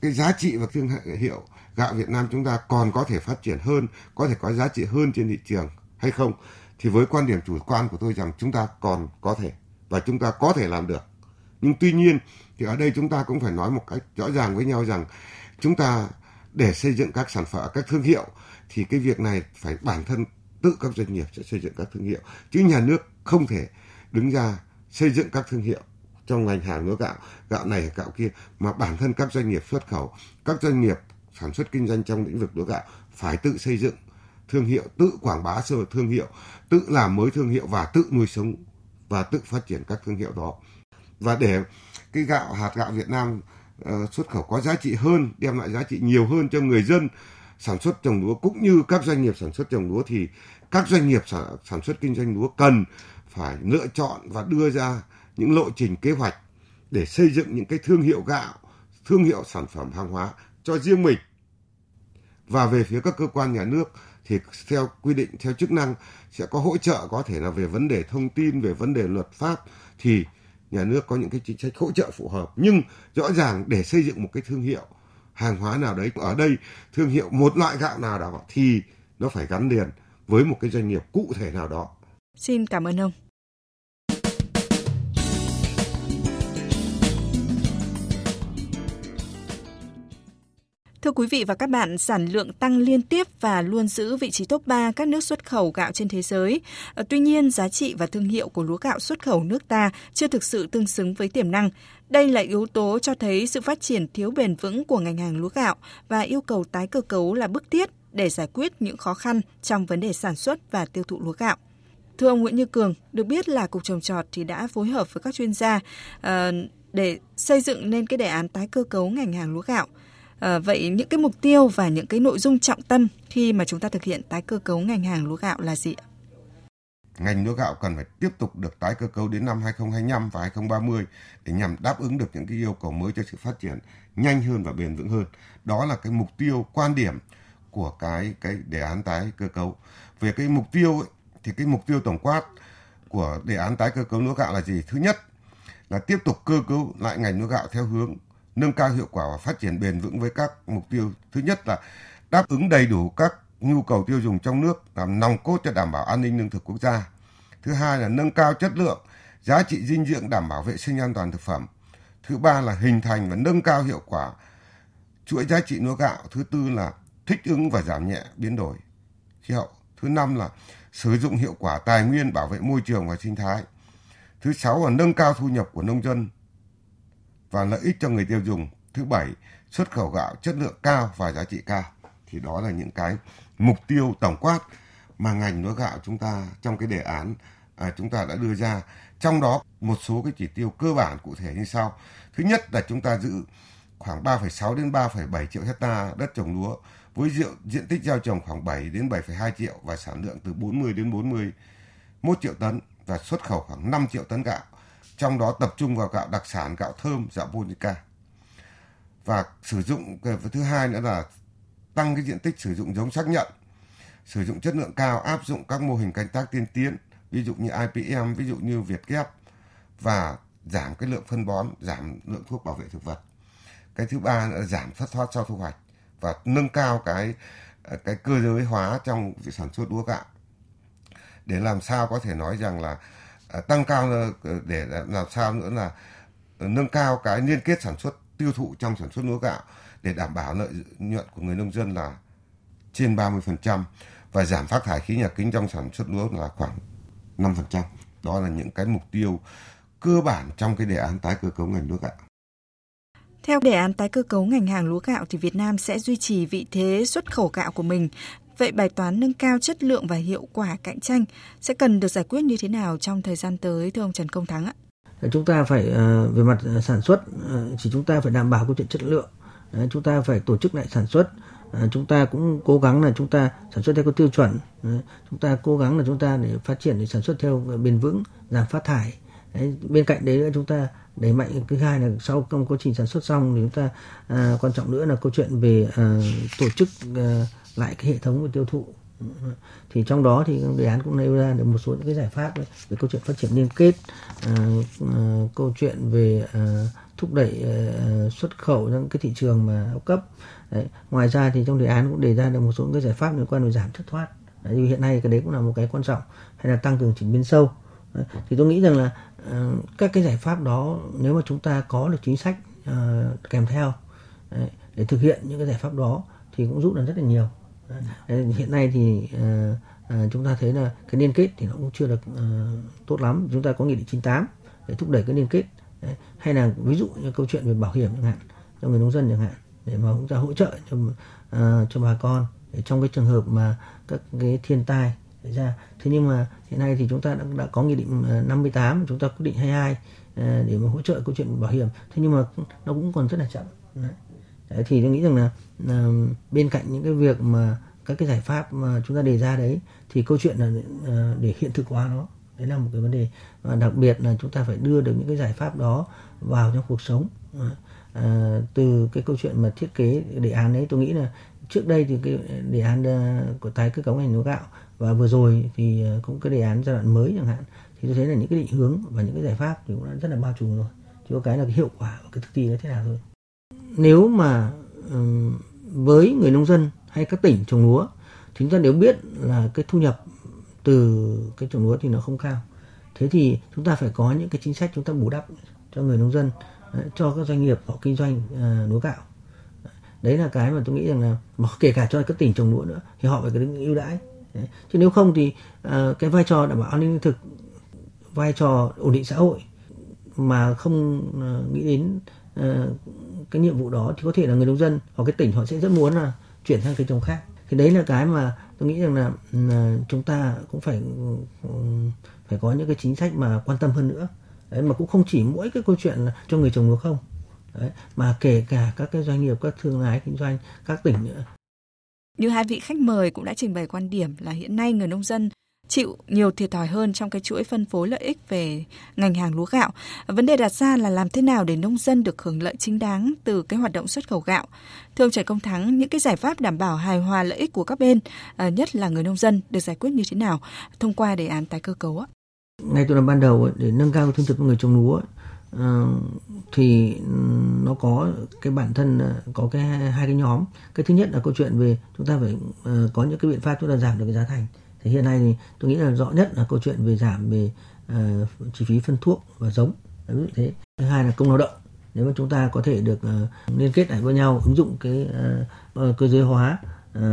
S3: cái giá trị và thương hiệu gạo Việt Nam chúng ta còn có thể phát triển hơn, có thể có giá trị hơn trên thị trường hay không? Thì với quan điểm chủ quan của tôi rằng chúng ta còn có thể và chúng ta có thể làm được nhưng tuy nhiên thì ở đây chúng ta cũng phải nói một cách rõ ràng với nhau rằng chúng ta để xây dựng các sản phẩm các thương hiệu thì cái việc này phải bản thân tự các doanh nghiệp sẽ xây dựng các thương hiệu chứ nhà nước không thể đứng ra xây dựng các thương hiệu trong ngành hàng lúa gạo gạo này gạo kia mà bản thân các doanh nghiệp xuất khẩu các doanh nghiệp sản xuất kinh doanh trong lĩnh vực lúa gạo phải tự xây dựng thương hiệu tự quảng bá sơ thương hiệu tự làm mới thương hiệu và tự nuôi sống và tự phát triển các thương hiệu đó. Và để cái gạo hạt gạo Việt Nam uh, xuất khẩu có giá trị hơn đem lại giá trị nhiều hơn cho người dân sản xuất trồng lúa cũng như các doanh nghiệp sản xuất trồng lúa thì các doanh nghiệp sản, sản xuất kinh doanh lúa cần phải lựa chọn và đưa ra những lộ trình kế hoạch để xây dựng những cái thương hiệu gạo, thương hiệu sản phẩm hàng hóa cho riêng mình. Và về phía các cơ quan nhà nước thì theo quy định, theo chức năng sẽ có hỗ trợ có thể là về vấn đề thông tin, về vấn đề luật pháp thì nhà nước có những cái chính sách hỗ trợ phù hợp. Nhưng rõ ràng để xây dựng một cái thương hiệu hàng hóa nào đấy ở đây thương hiệu một loại gạo nào đó thì nó phải gắn liền với một cái doanh nghiệp cụ thể nào đó.
S1: Xin cảm ơn ông. Thưa quý vị và các bạn, sản lượng tăng liên tiếp và luôn giữ vị trí top 3 các nước xuất khẩu gạo trên thế giới. Ờ, tuy nhiên, giá trị và thương hiệu của lúa gạo xuất khẩu nước ta chưa thực sự tương xứng với tiềm năng. Đây là yếu tố cho thấy sự phát triển thiếu bền vững của ngành hàng lúa gạo và yêu cầu tái cơ cấu là bức thiết để giải quyết những khó khăn trong vấn đề sản xuất và tiêu thụ lúa gạo. Thưa ông Nguyễn Như Cường, được biết là Cục Trồng Trọt thì đã phối hợp với các chuyên gia uh, để xây dựng nên cái đề án tái cơ cấu ngành hàng lúa gạo – À, vậy những cái mục tiêu và những cái nội dung trọng tâm khi mà chúng ta thực hiện tái cơ cấu ngành hàng lúa gạo là gì ạ?
S3: Ngành lúa gạo cần phải tiếp tục được tái cơ cấu đến năm 2025 và 2030 để nhằm đáp ứng được những cái yêu cầu mới cho sự phát triển nhanh hơn và bền vững hơn. Đó là cái mục tiêu quan điểm của cái cái đề án tái cơ cấu. Về cái mục tiêu ấy, thì cái mục tiêu tổng quát của đề án tái cơ cấu lúa gạo là gì? Thứ nhất là tiếp tục cơ cấu lại ngành lúa gạo theo hướng nâng cao hiệu quả và phát triển bền vững với các mục tiêu. Thứ nhất là đáp ứng đầy đủ các nhu cầu tiêu dùng trong nước làm nòng cốt cho đảm bảo an ninh lương thực quốc gia. Thứ hai là nâng cao chất lượng, giá trị dinh dưỡng đảm bảo vệ sinh an toàn thực phẩm. Thứ ba là hình thành và nâng cao hiệu quả chuỗi giá trị lúa gạo. Thứ tư là thích ứng và giảm nhẹ biến đổi khí hậu. Thứ năm là sử dụng hiệu quả tài nguyên bảo vệ môi trường và sinh thái. Thứ sáu là nâng cao thu nhập của nông dân và lợi ích cho người tiêu dùng. Thứ bảy, xuất khẩu gạo chất lượng cao và giá trị cao. Thì đó là những cái mục tiêu tổng quát mà ngành lúa gạo chúng ta trong cái đề án à, chúng ta đã đưa ra. Trong đó một số cái chỉ tiêu cơ bản cụ thể như sau. Thứ nhất là chúng ta giữ khoảng 3,6 đến 3,7 triệu hecta đất trồng lúa với diện, diện tích gieo trồng khoảng 7 đến 7,2 triệu và sản lượng từ 40 đến 41 triệu tấn và xuất khẩu khoảng 5 triệu tấn gạo trong đó tập trung vào gạo đặc sản, gạo thơm, gạo Bonica. Và sử dụng cái thứ hai nữa là tăng cái diện tích sử dụng giống xác nhận, sử dụng chất lượng cao, áp dụng các mô hình canh tác tiên tiến, ví dụ như IPM, ví dụ như Việt Ghép và giảm cái lượng phân bón, giảm lượng thuốc bảo vệ thực vật. Cái thứ ba là giảm thất thoát sau thu hoạch và nâng cao cái cái cơ giới hóa trong việc sản xuất lúa gạo để làm sao có thể nói rằng là À, tăng cao ờ, để làm sao nữa là ờ, nâng cao cái liên kết sản xuất, tiêu thụ trong sản xuất lúa gạo để đảm bảo lợi nhuận của người nông dân là trên 30% và giảm phát thải khí nhà kính trong sản xuất lúa là khoảng 5%. Đó là những cái mục tiêu cơ bản trong cái đề án tái cơ cấu ngành lúa gạo.
S1: Theo đề án tái cơ cấu ngành hàng lúa gạo thì Việt Nam sẽ duy trì vị thế xuất khẩu gạo của mình Vậy bài toán nâng cao chất lượng và hiệu quả cạnh tranh sẽ cần được giải quyết như thế nào trong thời gian tới thưa ông Trần Công Thắng ạ?
S4: Chúng ta phải ờ, về mặt ờ, sản xuất ờ, chỉ chúng ta phải đảm bảo câu chuyện chất lượng. Chúng ta phải tổ chức lại sản xuất. Chúng ta cũng cố gắng là chúng ta sản xuất theo cái tiêu chuẩn. Chúng ta cố gắng là chúng ta để phát triển để sản xuất theo bền vững, giảm phát thải. Đấy, bên cạnh đấy nữa chúng ta đẩy mạnh thứ hai là sau trong quá trình sản xuất xong thì chúng ta à, quan trọng nữa là câu chuyện về à, tổ chức à, lại cái hệ thống về tiêu thụ. Thì trong đó thì đề án cũng nêu ra được một số những cái giải pháp về câu chuyện phát triển liên kết à, à, câu chuyện về à, thúc đẩy à, xuất khẩu những cái thị trường mà cao cấp. Đấy. ngoài ra thì trong đề án cũng đề ra được một số những cái giải pháp liên quan đến giảm thất thoát. Đấy, hiện nay cái đấy cũng là một cái quan trọng hay là tăng cường chỉnh biên sâu. Thì tôi nghĩ rằng là uh, các cái giải pháp đó nếu mà chúng ta có được chính sách uh, kèm theo đấy, để thực hiện những cái giải pháp đó thì cũng giúp được rất là nhiều hiện nay thì uh, uh, chúng ta thấy là cái liên kết thì nó cũng chưa được uh, tốt lắm. Chúng ta có nghị định 98 để thúc đẩy cái liên kết. Đấy, hay là ví dụ như câu chuyện về bảo hiểm chẳng hạn cho người nông dân chẳng hạn để mà chúng ta hỗ trợ cho uh, cho bà con. Để trong cái trường hợp mà các cái thiên tai xảy ra. Thế nhưng mà hiện nay thì chúng ta đã, đã có nghị định 58 chúng ta quyết định 22 uh, để mà hỗ trợ câu chuyện bảo hiểm. Thế nhưng mà nó cũng còn rất là chậm. Đấy. Đấy, thì tôi nghĩ rằng là uh, bên cạnh những cái việc mà các cái giải pháp mà chúng ta đề ra đấy thì câu chuyện là uh, để hiện thực hóa nó đấy là một cái vấn đề. Và đặc biệt là chúng ta phải đưa được những cái giải pháp đó vào trong cuộc sống. À, từ cái câu chuyện mà thiết kế đề án đấy tôi nghĩ là trước đây thì cái đề án của tái cơ cấu ngành lúa gạo và vừa rồi thì cũng cái đề án giai đoạn mới chẳng hạn. Thì tôi thấy là những cái định hướng và những cái giải pháp thì cũng đã rất là bao trùm rồi. Chỉ có cái là cái hiệu quả và cái thực thi nó thế nào thôi nếu mà với người nông dân hay các tỉnh trồng lúa, thì chúng ta đều biết là cái thu nhập từ cái trồng lúa thì nó không cao. Thế thì chúng ta phải có những cái chính sách chúng ta bù đắp cho người nông dân cho các doanh nghiệp họ kinh doanh à, lúa gạo. Đấy là cái mà tôi nghĩ rằng là, mà kể cả cho các tỉnh trồng lúa nữa, thì họ phải có ưu đãi. Đấy. chứ nếu không thì à, cái vai trò đảm bảo an ninh lương thực, vai trò ổn định xã hội mà không à, nghĩ đến cái nhiệm vụ đó thì có thể là người nông dân hoặc cái tỉnh họ sẽ rất muốn là chuyển sang cây trồng khác. Thì đấy là cái mà tôi nghĩ rằng là, là chúng ta cũng phải phải có những cái chính sách mà quan tâm hơn nữa. Đấy mà cũng không chỉ mỗi cái câu chuyện là cho người trồng lúa không. Đấy mà kể cả các cái doanh nghiệp các thương lái kinh doanh các tỉnh nữa.
S1: Như hai vị khách mời cũng đã trình bày quan điểm là hiện nay người nông dân chịu nhiều thiệt thòi hơn trong cái chuỗi phân phối lợi ích về ngành hàng lúa gạo. Vấn đề đặt ra là làm thế nào để nông dân được hưởng lợi chính đáng từ cái hoạt động xuất khẩu gạo. Thưa ông Trần Công Thắng, những cái giải pháp đảm bảo hài hòa lợi ích của các bên, ờ, nhất là người nông dân, được giải quyết như thế nào thông qua đề án tái cơ cấu ạ?
S4: Ngay từ năm ban đầu để nâng cao thu nhập của người trồng lúa ờ, thì nó có cái bản thân ờ, có cái hai cái nhóm cái thứ nhất là câu chuyện về chúng ta phải có những cái biện pháp chúng ta giảm được cái giá thành thì hiện nay thì tôi nghĩ là rõ nhất là câu chuyện về giảm về uh, chi phí phân thuốc và giống. Ví dụ thế. Thứ hai là công lao động. Nếu mà chúng ta có thể được uh, liên kết lại với nhau ứng dụng cái uh, cơ giới hóa uh,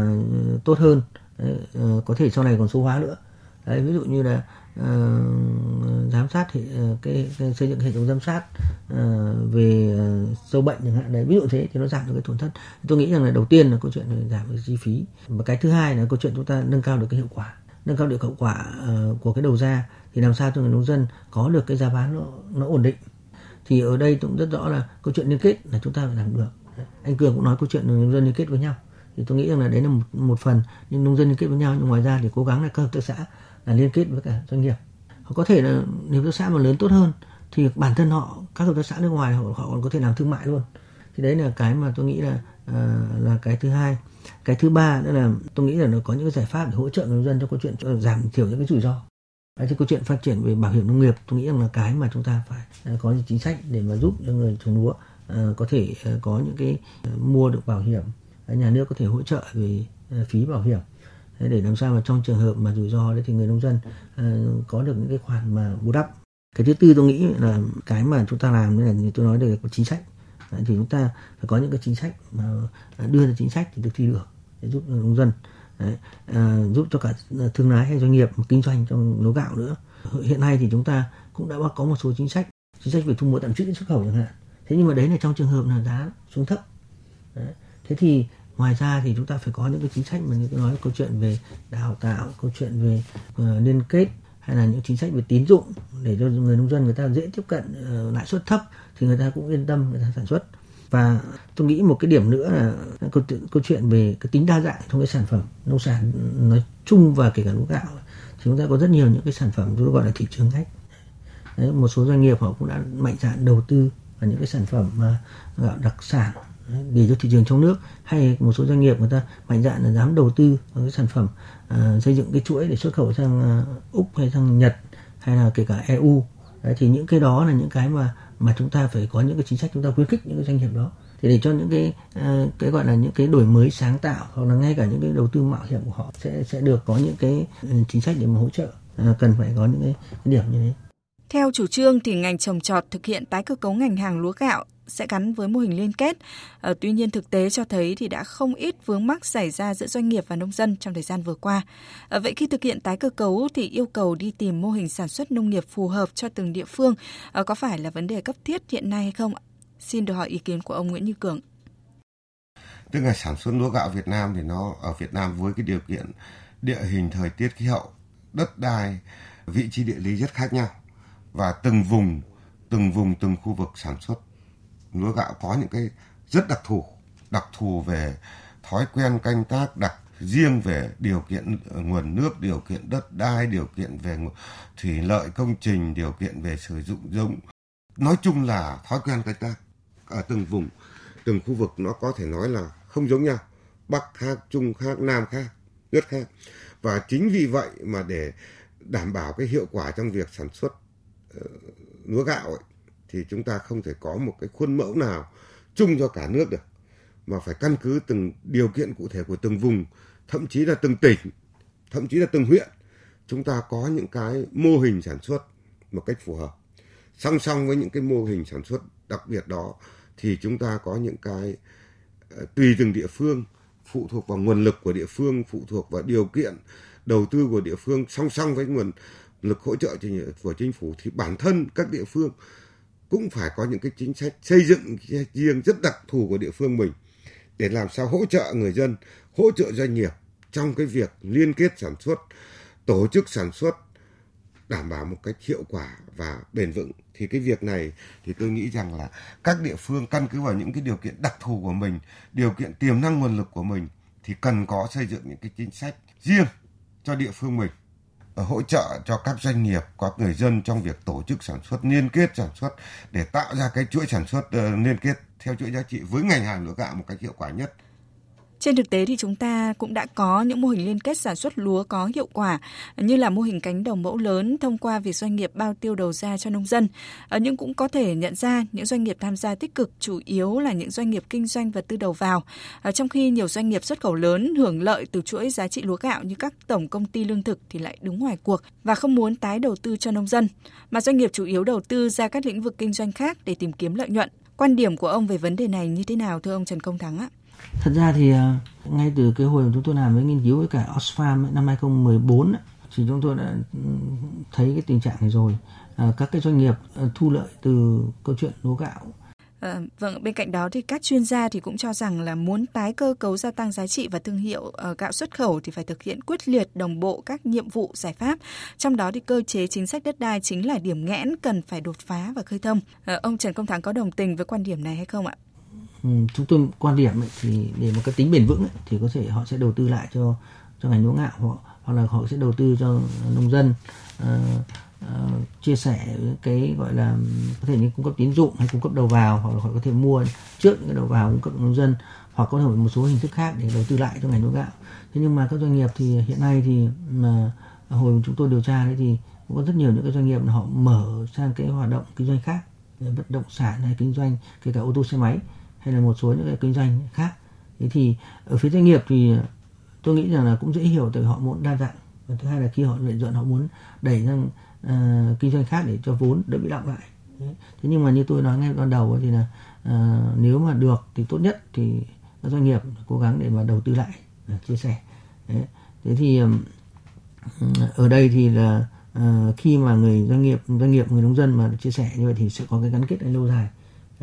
S4: tốt hơn đấy, uh, có thể sau này còn số hóa nữa. Đấy, ví dụ như là uh, giám sát thì uh, cái, cái xây dựng hệ thống giám sát uh, về uh, sâu bệnh chẳng hạn. Đấy ví dụ thế thì nó giảm được cái tổn thất. Tôi nghĩ rằng là đầu tiên là câu chuyện là giảm cái chi phí. Và cái thứ hai là câu chuyện chúng ta nâng cao được cái hiệu quả nâng cao được hiệu quả uh, của cái đầu ra. Thì làm sao cho người nông dân có được cái giá bán nó nó ổn định. Thì ở đây cũng rất rõ là câu chuyện liên kết là chúng ta phải làm được. Anh cường cũng nói câu chuyện nông dân liên kết với nhau. Thì tôi nghĩ rằng là đấy là một một phần. Nhưng nông dân liên kết với nhau nhưng ngoài ra thì cố gắng là các hợp tác xã là liên kết với cả doanh nghiệp. Họ có thể là nếu hợp tác xã mà lớn tốt hơn thì bản thân họ các hợp tác xã nước ngoài họ, họ còn có thể làm thương mại luôn. Thì đấy là cái mà tôi nghĩ là uh, là cái thứ hai. Cái thứ ba nữa là tôi nghĩ là nó có những cái giải pháp để hỗ trợ người nông dân trong câu chuyện giảm thiểu những cái rủi ro. Đấy, thì câu chuyện phát triển về bảo hiểm nông nghiệp tôi nghĩ rằng là cái mà chúng ta phải ờ, có những chính sách để mà giúp cho người trồng lúa uh, có thể uh, có những cái uh, mua được bảo hiểm nhà nước có thể hỗ trợ về uh, phí bảo hiểm để làm sao mà trong trường hợp mà rủi ro đấy thì người nông dân uh, có được những cái khoản mà bù đắp. Cái thứ tư tôi nghĩ là cái mà chúng ta làm là như tôi nói được chính sách. Đấy, thì chúng ta phải có những cái chính sách mà à, đưa ra chính sách thì được thi được để giúp nông dân. Đấy, à, giúp cho cả à, thương lái hay doanh nghiệp kinh doanh trong lúa gạo nữa. Hiện nay thì chúng ta cũng đã có một số chính sách chính sách về thu mua tạm trữ xuất khẩu chẳng hạn. Thế nhưng mà đấy là trong trường hợp là giá xuống thấp. Đấy. thế thì ngoài ra thì chúng ta phải có những cái chính sách mà như tôi nói câu chuyện về đào tạo câu chuyện về uh, liên kết hay là những chính sách về tín dụng để cho người nông dân người ta dễ tiếp cận uh, lãi suất thấp thì người ta cũng yên tâm người ta sản xuất. Và tôi nghĩ một cái điểm nữa là câu, câu chuyện về cái tính đa dạng trong cái sản phẩm nông sản nói chung và kể cả lúa gạo. Thì chúng ta có rất nhiều những cái sản phẩm chúng ta gọi là thị trường ngách. Đấy, một số doanh nghiệp họ cũng đã mạnh dạn đầu tư vào những cái sản phẩm mà gạo đặc sản để cho thị trường trong nước hay một số doanh nghiệp người ta mạnh dạn là dám đầu tư vào cái sản phẩm uh, xây dựng cái chuỗi để xuất khẩu sang uh, úc hay sang nhật hay là kể cả eu Đấy, thì những cái đó là những cái mà mà chúng ta phải có những cái chính sách chúng ta khuyến khích những cái doanh nghiệp đó thì để cho những cái uh, cái gọi là những cái đổi mới sáng tạo hoặc là ngay cả những cái đầu tư mạo hiểm của họ sẽ sẽ được có những cái ừ, chính sách để mà hỗ trợ cần phải có những cái, cái điểm như thế.
S1: Theo chủ trương thì ngành trồng trọt thực hiện tái cơ cấu ngành hàng lúa gạo sẽ gắn với mô hình liên kết. À, tuy nhiên thực tế cho thấy thì đã không ít vướng mắc xảy ra giữa doanh nghiệp và nông dân trong thời gian vừa qua. À, vậy khi thực hiện tái cơ cấu thì yêu cầu đi tìm mô hình sản xuất nông nghiệp phù hợp cho từng địa phương à, có phải là vấn đề cấp thiết hiện nay hay không? Xin được hỏi ý kiến của ông Nguyễn Như Cường.
S3: Tức là sản xuất lúa gạo Việt Nam thì nó ở Việt Nam với cái điều kiện địa hình thời tiết khí hậu, đất đai, vị trí địa lý rất khác nhau và từng vùng từng vùng từng khu vực sản xuất lúa gạo có những cái rất đặc thù đặc thù về thói quen canh tác đặc riêng về điều kiện ờ, nguồn nước điều kiện đất đai điều kiện về thủy lợi công trình điều kiện về sử dụng giống. Nói chung là thói quen canh tác ở từng vùng từng khu vực nó có thể nói là không giống nhau bắc khác trung khác nam khác rất khác. Và chính vì vậy mà để đảm bảo cái hiệu quả trong việc sản xuất uh, lúa gạo ấy, thì chúng ta không thể có một cái khuôn mẫu nào chung cho cả nước được, mà phải căn cứ từng điều kiện cụ thể của từng vùng, thậm chí là từng tỉnh, thậm chí là từng huyện, chúng ta có những cái mô hình sản xuất một cách phù hợp. Song song với những cái mô hình sản xuất đặc biệt đó thì chúng ta có những cái ờ, tùy từng địa phương, phụ thuộc vào nguồn lực của địa phương, phụ thuộc vào điều kiện đầu tư của địa phương. Song song với nguồn lực hỗ trợ của chính phủ thì bản thân các địa phương cũng phải có những cái chính sách xây dựng riêng rất đặc thù của địa phương mình để làm sao hỗ trợ người dân, hỗ trợ doanh nghiệp trong cái việc liên kết sản xuất, tổ chức sản xuất đảm bảo một cách hiệu quả và bền vững. Thì cái việc này thì tôi nghĩ rằng là các địa phương căn cứ vào những cái điều kiện đặc thù của mình, điều kiện tiềm năng nguồn lực của mình thì cần có xây dựng những cái chính sách riêng cho địa phương mình. Ờ, hỗ trợ cho các doanh nghiệp, các người dân trong việc tổ chức sản xuất, liên kết sản xuất để tạo ra cái chuỗi sản xuất ờ, liên kết theo chuỗi giá trị với ngành hàng lúa gạo một cách hiệu quả nhất.
S1: Trên thực tế thì chúng ta cũng đã có những mô hình liên kết sản xuất lúa có hiệu quả, như là mô hình cánh đồng mẫu lớn thông qua việc doanh nghiệp bao tiêu đầu ra cho nông dân. Ờ, nhưng cũng có thể nhận ra những doanh nghiệp tham gia tích cực chủ yếu là những doanh nghiệp kinh doanh vật tư đầu vào. Ờ, trong khi nhiều doanh nghiệp xuất khẩu lớn hưởng lợi từ chuỗi giá trị lúa gạo như các tổng công ty lương thực thì lại đứng ngoài cuộc và không muốn tái đầu tư cho nông dân. Mà doanh nghiệp chủ yếu đầu tư ra các lĩnh vực kinh doanh khác để tìm kiếm lợi nhuận. Quan điểm của ông về vấn đề này như thế nào, thưa ông Trần Công Thắng ạ?
S4: Thật ra thì ờ, ngay từ cái hồi chúng tôi làm với nghiên cứu với cả Oxfam năm 2014 thì chúng tôi đã ừ, thấy cái tình trạng này rồi. À, các cái doanh nghiệp ờ, thu lợi từ câu chuyện lúa gạo
S1: À, vâng, bên cạnh đó thì các chuyên gia thì cũng cho rằng là muốn tái cơ cấu gia tăng giá trị và thương hiệu uh, gạo xuất khẩu thì phải thực hiện quyết liệt đồng bộ các nhiệm vụ giải pháp. Trong đó thì cơ chế chính sách đất đai chính là điểm nghẽn cần phải đột phá và khơi thông. Uh, ông Trần Công Thắng có đồng tình với quan điểm này hay không ạ?
S4: Ừ, chúng tôi quan điểm ấy, thì để một cái tính bền vững ấy, thì có thể họ sẽ đầu tư lại cho cho ngành lúa gạo họ hoặc là họ sẽ đầu tư cho nông dân. Uh, uh, chia sẻ cái gọi là có thể như cung cấp tín dụng hay cung cấp đầu vào hoặc là họ có thể mua trước những cái đầu vào cung cấp nông dân hoặc có thể một số hình thức khác để đầu tư lại cho ngành lúa gạo. Thế nhưng mà các doanh nghiệp thì hiện nay thì mà hồi chúng tôi điều tra đấy thì cũng có rất nhiều những cái doanh nghiệp họ mở sang cái hoạt động kinh doanh khác bất động sản hay kinh doanh kể cả ô tô xe máy hay là một số những cái kinh doanh khác. Thế thì ở phía doanh nghiệp thì tôi nghĩ rằng là cũng dễ hiểu tại họ muốn đa dạng. Và thứ hai là khi họ lợi nhuận họ muốn đẩy sang uh, kinh doanh khác để cho vốn đỡ bị động lại. Thế nhưng mà như tôi nói ngay ban đầu thì là uh, nếu mà được thì tốt nhất thì các doanh nghiệp cố gắng để mà đầu tư lại uh, chia sẻ. Đấy. thế thì um, ở đây thì là uh, khi mà người doanh nghiệp doanh nghiệp người nông dân mà chia sẻ như vậy thì sẽ có cái gắn kết lâu dài.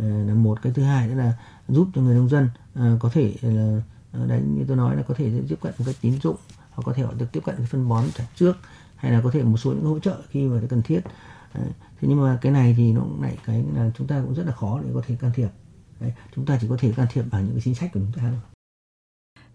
S4: Uh, là một. Cái thứ hai nữa là giúp cho người nông dân ờ, có thể là đấy, như tôi nói là có thể tiếp cận một cái tín dụng, hoặc có thể họ được tiếp cận cái phân bón trả trước, hay là có thể một số những hỗ trợ khi mà cần thiết đấy. thế nhưng mà cái này thì nó cũng lại cái là chúng ta cũng rất là khó để có thể can thiệp đấy. chúng ta chỉ có thể can thiệp bằng những cái chính sách của chúng ta thôi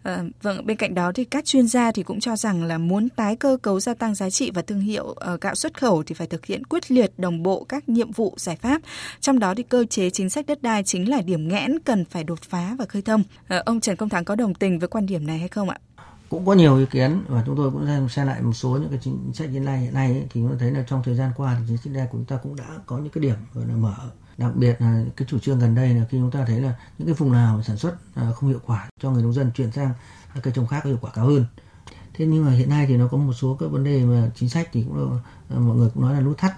S1: À, vâng, bên cạnh đó thì các chuyên gia thì cũng cho rằng là muốn tái cơ cấu gia tăng giá trị và thương hiệu uh, gạo xuất khẩu thì phải thực hiện quyết liệt đồng bộ các nhiệm vụ giải pháp. Trong đó thì cơ chế chính sách đất đai chính là điểm nghẽn cần phải đột phá và khơi thông. À, ông Trần Công Thắng có đồng tình với quan điểm này hay không ạ?
S4: cũng có nhiều ý kiến và chúng tôi cũng xem lại một số những cái chính sách hiện nay hiện nay ấy, thì chúng tôi thấy là trong thời gian qua thì chính sách đất đai của chúng ta cũng đã có những cái điểm gọi là mở đặc biệt là cái chủ trương gần đây là khi chúng ta thấy là những cái vùng nào sản xuất à, không hiệu quả cho người nông dân chuyển sang cây trồng khác có hiệu quả cao hơn. Thế nhưng mà hiện nay thì nó có một số các vấn đề mà chính sách thì cũng là, mọi người cũng nói là nút thắt.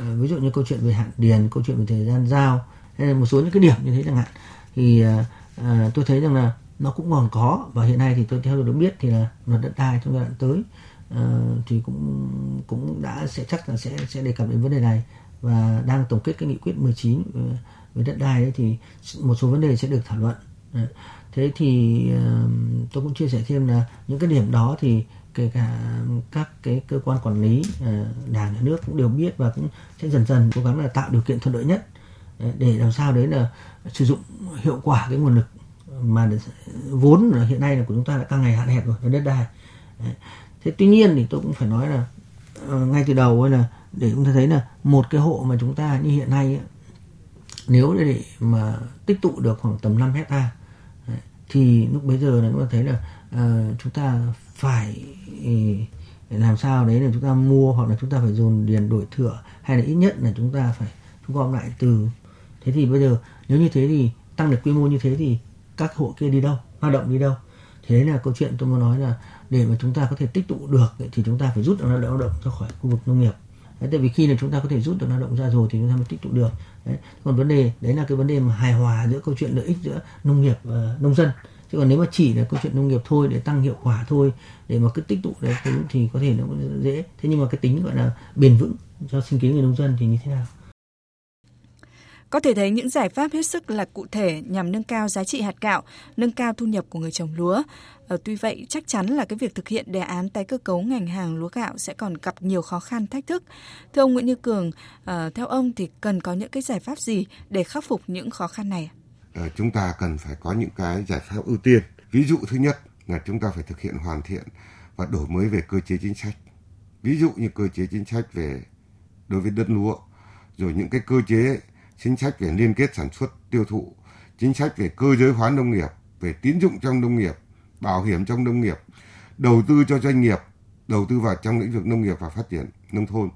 S4: À, ví dụ như câu chuyện về hạn điền câu chuyện về thời gian giao hay là một số những cái điểm như thế chẳng hạn. Thì à, à tôi thấy rằng là nó cũng còn có và hiện nay thì tôi theo tôi được biết thì là luật đất đai trong giai đoạn tới uh, thì cũng cũng đã sẽ chắc là sẽ sẽ đề cập đến vấn đề này và đang tổng kết cái nghị quyết 19 ờ, về đất đai đấy thì một số vấn đề sẽ được thảo luận. Thế thì tôi cũng chia sẻ thêm là những cái điểm đó thì kể cả các cái cơ quan quản lý ờ, đảng, nhà nước cũng đều biết và cũng sẽ dần dần cố gắng là tạo điều kiện thuận lợi nhất để làm sao đấy là sử dụng hiệu quả cái nguồn lực mà vốn hiện nay là của chúng ta đã càng ngày hạn hẹp rồi đất đai. Thế tuy nhiên thì tôi cũng phải nói là ờ, ngay từ đầu là để chúng ta thấy là một cái hộ mà chúng ta như hiện nay ấy, nếu để mà tích tụ được khoảng tầm 5 hecta thì lúc bấy giờ là chúng ta thấy là uh, chúng ta phải ừ, làm sao đấy là chúng ta mua hoặc là chúng ta phải dồn điền đổi thửa hay là ít nhất là chúng ta phải thu gom lại từ thế thì bây giờ nếu như thế thì tăng được quy mô như thế thì các hộ kia đi đâu hoạt động đi đâu? Thế là câu chuyện tôi muốn nói là để mà chúng ta có thể tích tụ được thì chúng ta phải rút lao động ra khỏi khu vực nông nghiệp đấy, tại vì khi là chúng ta có thể rút được lao động ra rồi thì chúng ta mới tích tụ được đấy. còn vấn đề đấy là cái vấn đề mà hài hòa giữa câu chuyện lợi ích giữa nông nghiệp và nông dân chứ còn nếu mà chỉ là câu chuyện nông nghiệp thôi để tăng hiệu quả thôi để mà cứ tích tụ đấy thì có thể nó cũng dễ thế nhưng mà cái tính gọi là bền vững cho sinh kế người nông dân thì như thế nào
S1: có thể thấy những giải pháp hết sức là cụ thể nhằm nâng cao giá trị hạt gạo, nâng cao thu nhập của người trồng lúa. Ờ, tuy vậy, chắc chắn là cái việc thực hiện đề án tái cơ cấu ngành hàng lúa gạo sẽ còn gặp nhiều khó khăn, thách thức. Thưa ông Nguyễn Như Cường, ờ, theo ông thì cần có những cái giải pháp gì để khắc phục những khó khăn này?
S3: Ờ, chúng ta cần phải có những cái giải pháp ưu tiên. Ví dụ thứ nhất là chúng ta phải thực hiện hoàn thiện và đổi mới về cơ chế chính sách. Ví dụ như cơ chế chính sách về đối với đất lúa, rồi những cái cơ chế chính sách về liên kết sản xuất tiêu thụ, chính sách về cơ giới hóa nông nghiệp, về tín dụng trong nông nghiệp, bảo hiểm trong nông nghiệp, đầu tư cho doanh nghiệp, đầu tư vào trong lĩnh vực nông nghiệp và phát triển nông thôn,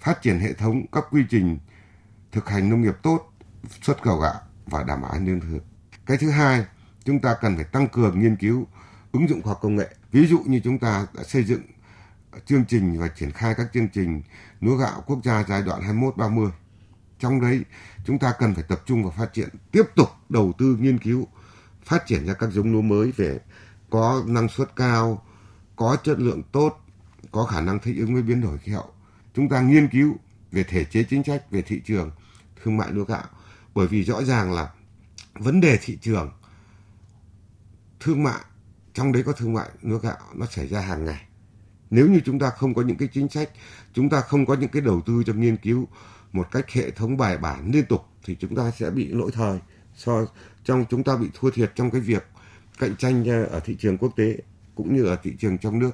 S3: phát triển hệ thống các quy trình thực hành nông nghiệp tốt, xuất khẩu gạo và đảm bảo an ninh lương thực. Cái thứ hai, chúng ta cần phải tăng cường nghiên cứu ứng dụng khoa học công nghệ. Ví dụ như chúng ta đã xây dựng chương trình và triển khai các chương trình lúa gạo quốc gia giai đoạn 21-30 trong đấy chúng ta cần phải tập trung vào phát triển tiếp tục đầu tư nghiên cứu phát triển ra các giống lúa mới về có năng suất cao, có chất lượng tốt, có khả năng thích ứng với biến đổi khí hậu. Chúng ta nghiên cứu về thể chế chính sách, về thị trường thương mại lúa gạo. Bởi vì rõ ràng là vấn đề thị trường, thương mại, trong đấy có thương mại lúa gạo, nó xảy ra hàng ngày. Nếu như chúng ta không có những cái chính sách, chúng ta không có những cái đầu tư trong nghiên cứu một cách hệ thống bài bản liên tục, thì chúng ta sẽ bị lỗi thời. So, trong chúng ta bị thua thiệt trong cái việc cạnh tranh ờ, ở thị trường quốc tế cũng như ở thị trường trong nước.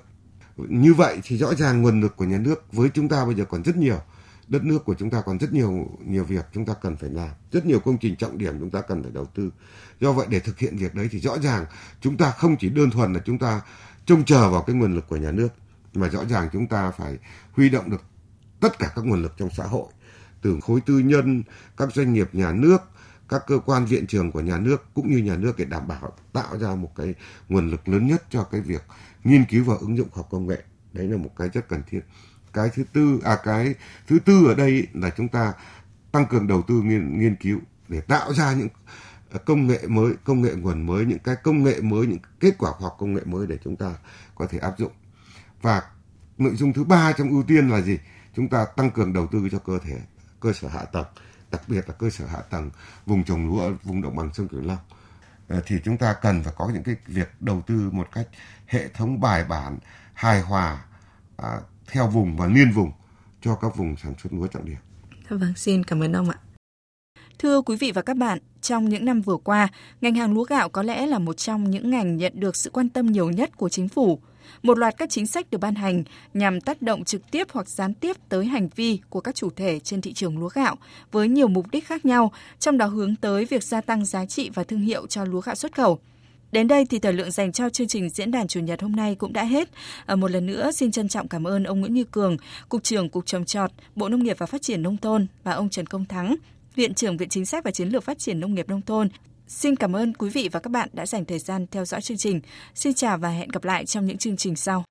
S3: Như vậy thì rõ ràng nguồn lực của nhà nước với chúng ta bây giờ còn rất nhiều đất nước của chúng ta còn rất nhiều nhiều việc chúng ta cần phải làm rất nhiều công trình trọng điểm chúng ta cần phải đầu tư. Do vậy để thực hiện việc đấy thì rõ ràng chúng ta không chỉ đơn thuần là chúng ta trông chờ vào cái nguồn lực của nhà nước mà rõ ràng chúng ta phải huy động được tất cả các nguồn lực trong xã hội từ khối tư nhân, các doanh nghiệp nhà nước, các cơ quan viện trường của nhà nước cũng như nhà nước để đảm bảo tạo ra một cái nguồn lực lớn nhất cho cái việc nghiên cứu và ứng dụng khoa học công nghệ. Đấy là một cái rất cần thiết. Cái thứ tư à cái thứ tư ở đây là chúng ta tăng cường đầu tư nghiên, nghiên cứu để tạo ra những à, công nghệ mới, công nghệ nguồn mới, những cái công nghệ mới, những kết quả khoa học công nghệ mới để chúng ta có thể áp dụng. Và nội dung thứ ba trong ưu tiên là gì? Chúng ta tăng cường đầu tư cho cơ thể cơ sở hạ tầng, đặc biệt là cơ sở hạ tầng vùng trồng lúa ở vùng đồng bằng sông Cửu Long ờ, thì chúng ta cần phải có những cái việc đầu tư một cách hệ thống bài bản, hài hòa à, theo vùng và liên vùng cho các vùng sản xuất lúa trọng điểm.
S1: Vâng, xin cảm ơn ông ạ. Thưa quý vị và các bạn, trong những năm vừa qua, ngành hàng lúa gạo có lẽ là một trong những ngành nhận được sự quan tâm nhiều nhất của chính phủ – một loạt các chính sách được ban hành nhằm tác động trực tiếp hoặc gián tiếp tới hành vi của các chủ thể trên thị trường lúa gạo với nhiều mục đích khác nhau, trong đó hướng tới việc gia tăng giá trị và thương hiệu cho lúa gạo xuất khẩu. Đến đây thì thời lượng dành cho chương trình diễn đàn chủ nhật hôm nay cũng đã hết. Ở một lần nữa xin trân trọng cảm ơn ông Nguyễn Như Cường, Cục trưởng Cục Trồng trọt, Bộ Nông nghiệp và Phát triển Nông thôn và ông Trần Công Thắng, Viện trưởng Viện Chính sách và Chiến lược Phát triển Nông nghiệp Nông thôn Xin cảm ơn quý vị và các bạn đã dành thời gian theo dõi chương trình. Xin chào và hẹn gặp lại trong những chương trình sau.